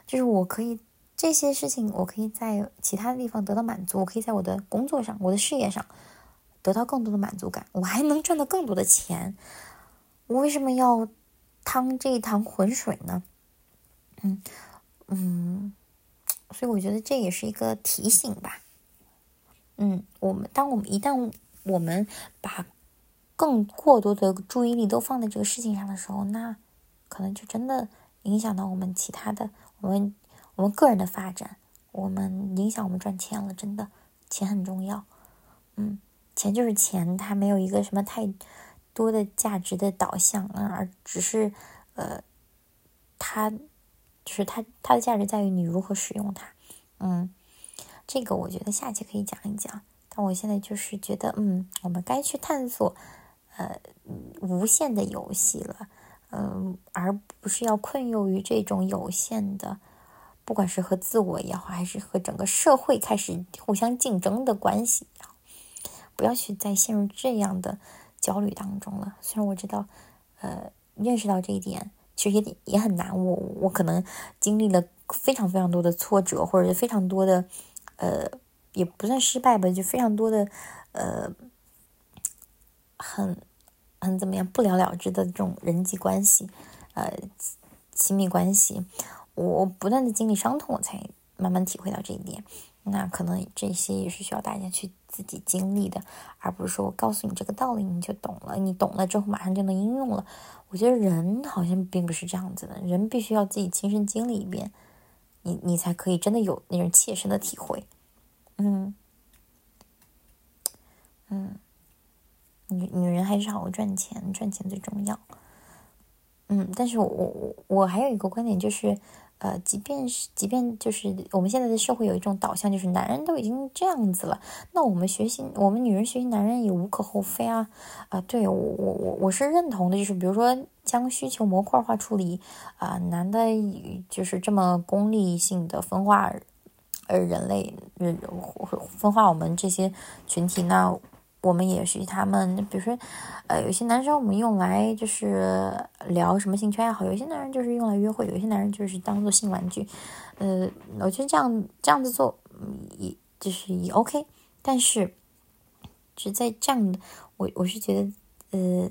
就是我可以这些事情，我可以在其他的地方得到满足，我可以在我的工作上，我的事业上。得到更多的满足感，我还能赚到更多的钱，我为什么要趟这一趟浑水呢？嗯嗯，所以我觉得这也是一个提醒吧。嗯，我们当我们一旦我们把更过多的注意力都放在这个事情上的时候，那可能就真的影响到我们其他的，我们我们个人的发展，我们影响我们赚钱了。真的，钱很重要。嗯。钱就是钱，它没有一个什么太多的价值的导向啊，而只是呃，它就是它它的价值在于你如何使用它。嗯，这个我觉得下期可以讲一讲。但我现在就是觉得，嗯，我们该去探索呃无限的游戏了，嗯，而不是要困囿于这种有限的，不管是和自我也好，还是和整个社会开始互相竞争的关系。不要去再陷入这样的焦虑当中了。虽然我知道，呃，认识到这一点其实也也很难。我我可能经历了非常非常多的挫折，或者非常多的，呃，也不算失败吧，就非常多的，呃，很很怎么样不了了之的这种人际关系，呃，亲密关系。我不断的经历伤痛，我才慢慢体会到这一点。那可能这些也是需要大家去自己经历的，而不是说我告诉你这个道理你就懂了，你懂了之后马上就能应用了。我觉得人好像并不是这样子的，人必须要自己亲身经历一遍，你你才可以真的有那种切身的体会。嗯嗯，女女人还是好好赚钱，赚钱最重要。嗯，但是我我我还有一个观点就是。呃，即便是，即便就是我们现在的社会有一种导向，就是男人都已经这样子了，那我们学习，我们女人学习男人也无可厚非啊。啊，对我我我我是认同的，就是比如说将需求模块化处理啊，男的就是这么功利性的分化，呃，人类人分化我们这些群体，那。我们也许他们，比如说，呃，有些男生我们用来就是聊什么兴趣爱好，有些男人就是用来约会，有些男人就是当做性玩具，呃，我觉得这样这样子做也就是也 OK，但是只在这样的，我我是觉得，呃，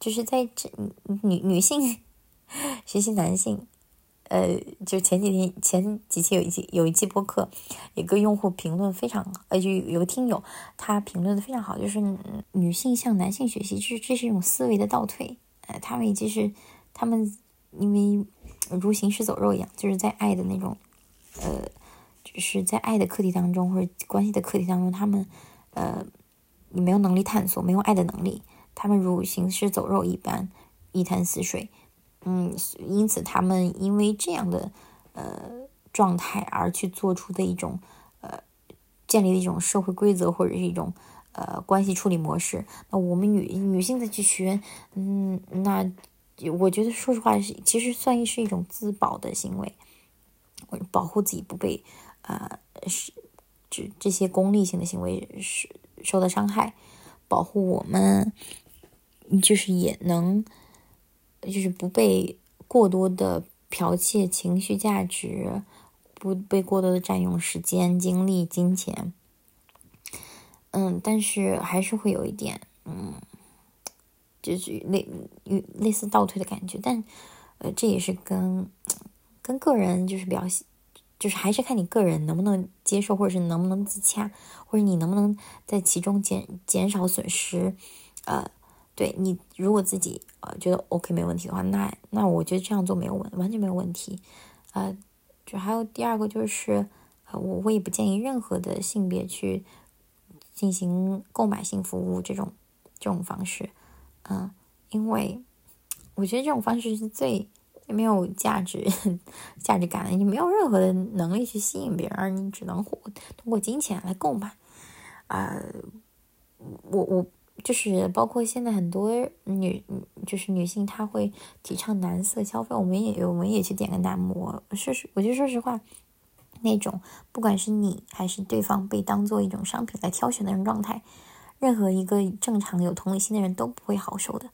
就是在这女女性 学习男性。呃，就前几天前几期有一期有一期播客，有个用户评论非常，呃，就有个听友他评论的非常好，就是女性向男性学习，这这是一种思维的倒退。呃，他们就是他们因为如行尸走肉一样，就是在爱的那种，呃，就是在爱的课题当中或者关系的课题当中，他们呃你没有能力探索，没有爱的能力，他们如行尸走肉一般，一潭死水。嗯，因此他们因为这样的呃状态而去做出的一种呃建立的一种社会规则或者是一种呃关系处理模式。那我们女女性再去学，嗯，那我觉得说实话是其实算是一种自保的行为，保护自己不被呃是这这些功利性的行为是受到伤害，保护我们就是也能就是不被过多的剽窃情绪价值。不被过多的占用时间、精力、金钱，嗯，但是还是会有一点，嗯，就是类类似倒退的感觉。但，呃，这也是跟跟个人就是表现，就是还是看你个人能不能接受，或者是能不能自洽，或者你能不能在其中减减少损失。呃，对你如果自己呃觉得 OK 没问题的话，那那我觉得这样做没有问完全没有问题，呃。就还有第二个就是，呃，我我也不建议任何的性别去进行购买性服务这种这种方式，嗯，因为我觉得这种方式是最没有价值 价值感的，你没有任何的能力去吸引别人，你只能通过金钱来购买，啊，我我。就是包括现在很多女，就是女性，她会提倡男色消费。我们也我们也去点个男模。说实，我就说实话，那种不管是你还是对方被当做一种商品来挑选的那种状态，任何一个正常有同理心的人都不会好受的。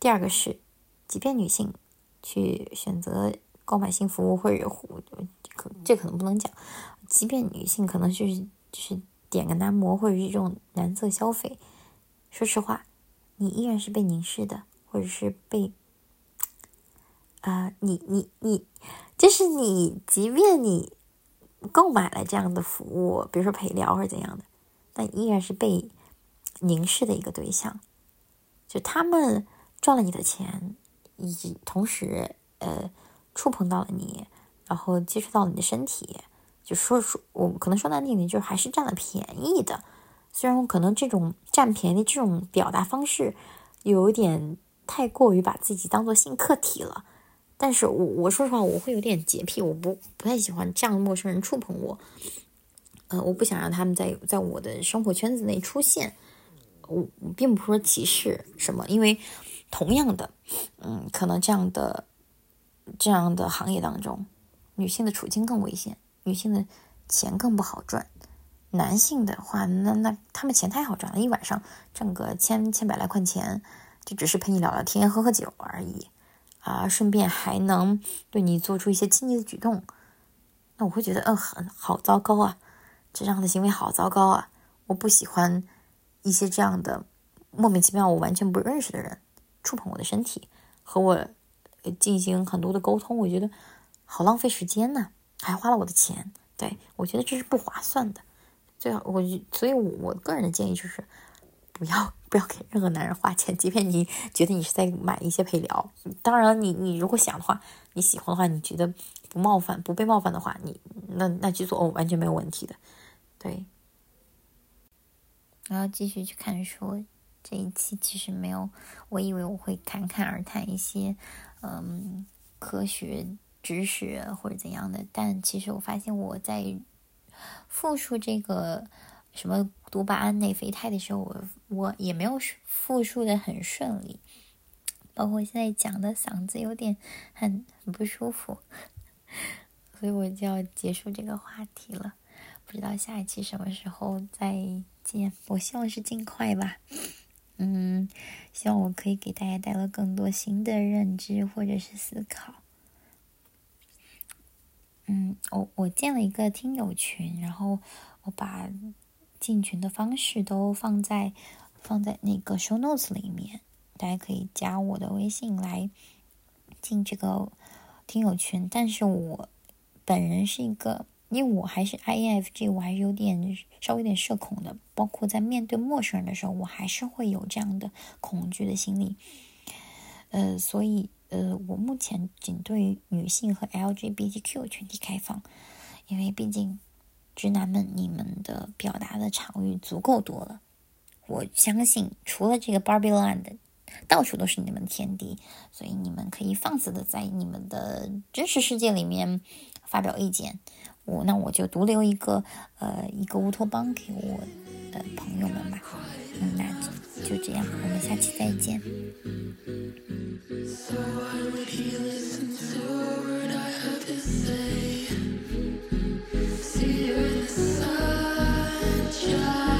第二个是，即便女性去选择购买性服务或者可这可能不能讲，即便女性可能就是就是点个男模或者是这种男色消费。说实话，你依然是被凝视的，或者是被，啊，你你你，就是你，即便你购买了这样的服务，比如说陪聊或者怎样的，但依然是被凝视的一个对象。就他们赚了你的钱，以及同时呃触碰到了你，然后接触到了你的身体，就说说我可能说难听点，就是还是占了便宜的。虽然我可能这种占便宜这种表达方式有点太过于把自己当做性客体了，但是我我说实话我会有点洁癖，我不不太喜欢这样的陌生人触碰我，呃，我不想让他们在在我的生活圈子内出现，我我并不是说歧视什么，因为同样的，嗯，可能这样的这样的行业当中，女性的处境更危险，女性的钱更不好赚。男性的话，那那他们钱太好赚了，一晚上挣个千千百来块钱，就只是陪你聊聊天、喝喝酒而已，啊，顺便还能对你做出一些亲昵的举动，那我会觉得，嗯，很好糟糕啊，这样的行为好糟糕啊，我不喜欢一些这样的莫名其妙我完全不认识的人触碰我的身体，和我进行很多的沟通，我觉得好浪费时间呢，还花了我的钱，对我觉得这是不划算的。最好我，所以我个人的建议就是，不要不要给任何男人花钱，即便你觉得你是在买一些陪聊。当然，你你如果想的话，你喜欢的话，你觉得不冒犯、不被冒犯的话，你那那去做哦，完全没有问题的。对。然后继续去看书，这一期其实没有，我以为我会侃侃而谈一些嗯科学知识或者怎样的，但其实我发现我在。复述这个什么多巴胺内啡肽的时候，我我也没有复述的很顺利，包括现在讲的嗓子有点很很不舒服，所以我就要结束这个话题了。不知道下一期什么时候再见，我希望是尽快吧。嗯，希望我可以给大家带来更多新的认知或者是思考。嗯，我我建了一个听友群，然后我把进群的方式都放在放在那个 show notes 里面，大家可以加我的微信来进这个听友群。但是我本人是一个，因为我还是 INFJ，我还是有点稍微有点社恐的，包括在面对陌生人的时候，我还是会有这样的恐惧的心理。呃，所以。呃，我目前仅对女性和 LGBTQ 群体开放，因为毕竟直男们你们的表达的场域足够多了。我相信除了这个 Barbie Land，到处都是你们的天地，所以你们可以放肆的在你们的真实世界里面发表意见。我那我就独留一个呃一个乌托邦给我的朋友们吧。嗯，那就就这样，我们下期再见。See you in the sunshine.